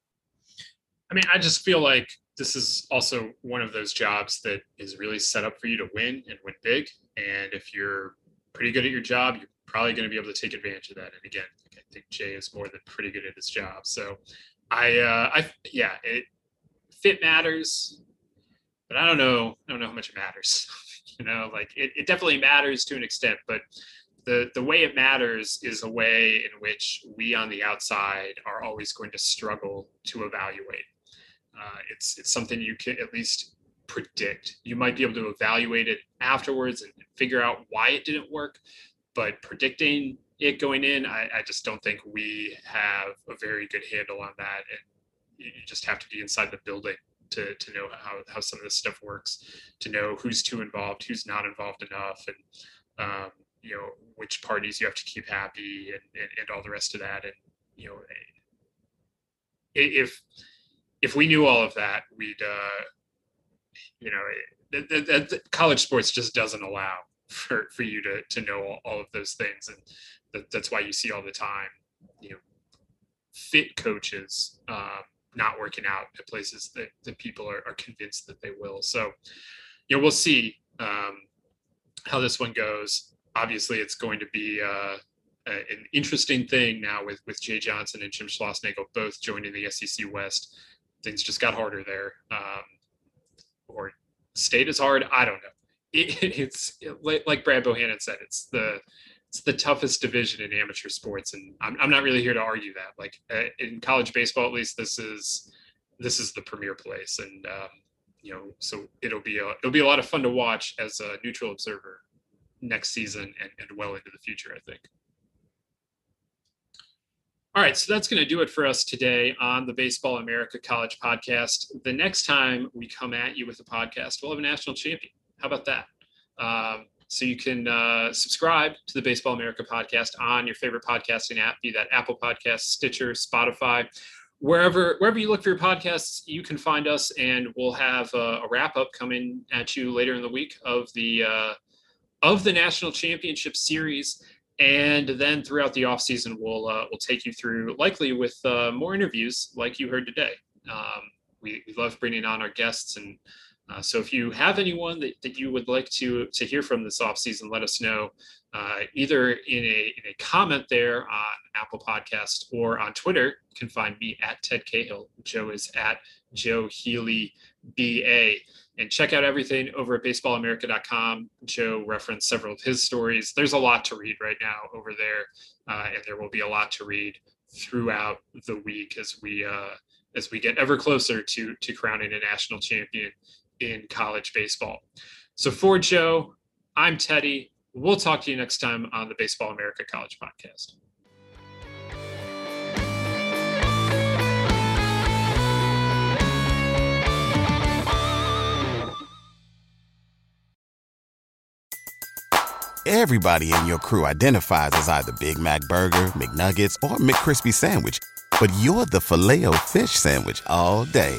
I mean, I just feel like this is also one of those jobs that is really set up for you to win and win big. And if you're pretty good at your job, you're probably going to be able to take advantage of that. And again, I think Jay is more than pretty good at his job. So I, uh, I, yeah, it fit matters, but I don't know. I don't know how much it matters. you know, like it, it definitely matters to an extent, but the the way it matters is a way in which we on the outside are always going to struggle to evaluate. Uh, it's it's something you can at least predict. You might be able to evaluate it afterwards and figure out why it didn't work, but predicting it going in, I, I just don't think we have a very good handle on that. And you just have to be inside the building to to know how how some of this stuff works, to know who's too involved, who's not involved enough, and um, you know which parties you have to keep happy and, and, and all the rest of that and you know if if we knew all of that we'd uh you know the, the, the college sports just doesn't allow for for you to to know all, of those things and that, that's why you see all the time you know fit coaches um, not working out at places that, that people are, are convinced that they will so you know we'll see um, how this one goes obviously it's going to be uh, an interesting thing now with with Jay Johnson and Jim Schlossnagle both joining the SEC West. Things just got harder there, um, or state is hard. I don't know. It, it's it, like Brad Bohannon said. It's the it's the toughest division in amateur sports, and I'm I'm not really here to argue that. Like uh, in college baseball, at least, this is this is the premier place, and um, you know, so it'll be a it'll be a lot of fun to watch as a neutral observer next season and, and well into the future, I think. All right, so that's going to do it for us today on the Baseball America College podcast. The next time we come at you with a podcast, we'll have a national champion. How about that? Um, so you can uh, subscribe to the Baseball America podcast on your favorite podcasting app, be that Apple Podcast, Stitcher, Spotify, wherever wherever you look for your podcasts, you can find us, and we'll have a, a wrap up coming at you later in the week of the uh, of the national championship series. And then throughout the offseason we'll uh, we'll take you through likely with uh, more interviews like you heard today. Um, we, we, love bringing on our guests and uh, so if you have anyone that, that you would like to to hear from this offseason let us know uh, either in a, in a comment there on apple podcast or on twitter you can find me at ted cahill joe is at joe healy ba and check out everything over at baseballamerica.com. Joe referenced several of his stories. There's a lot to read right now over there, uh, and there will be a lot to read throughout the week as we uh, as we get ever closer to to crowning a national champion in college baseball. So for Joe, I'm Teddy. We'll talk to you next time on the Baseball America College Podcast. Everybody in your crew identifies as either Big Mac Burger, McNuggets, or McCrispy Sandwich. But you're the Filet-O-Fish Sandwich all day.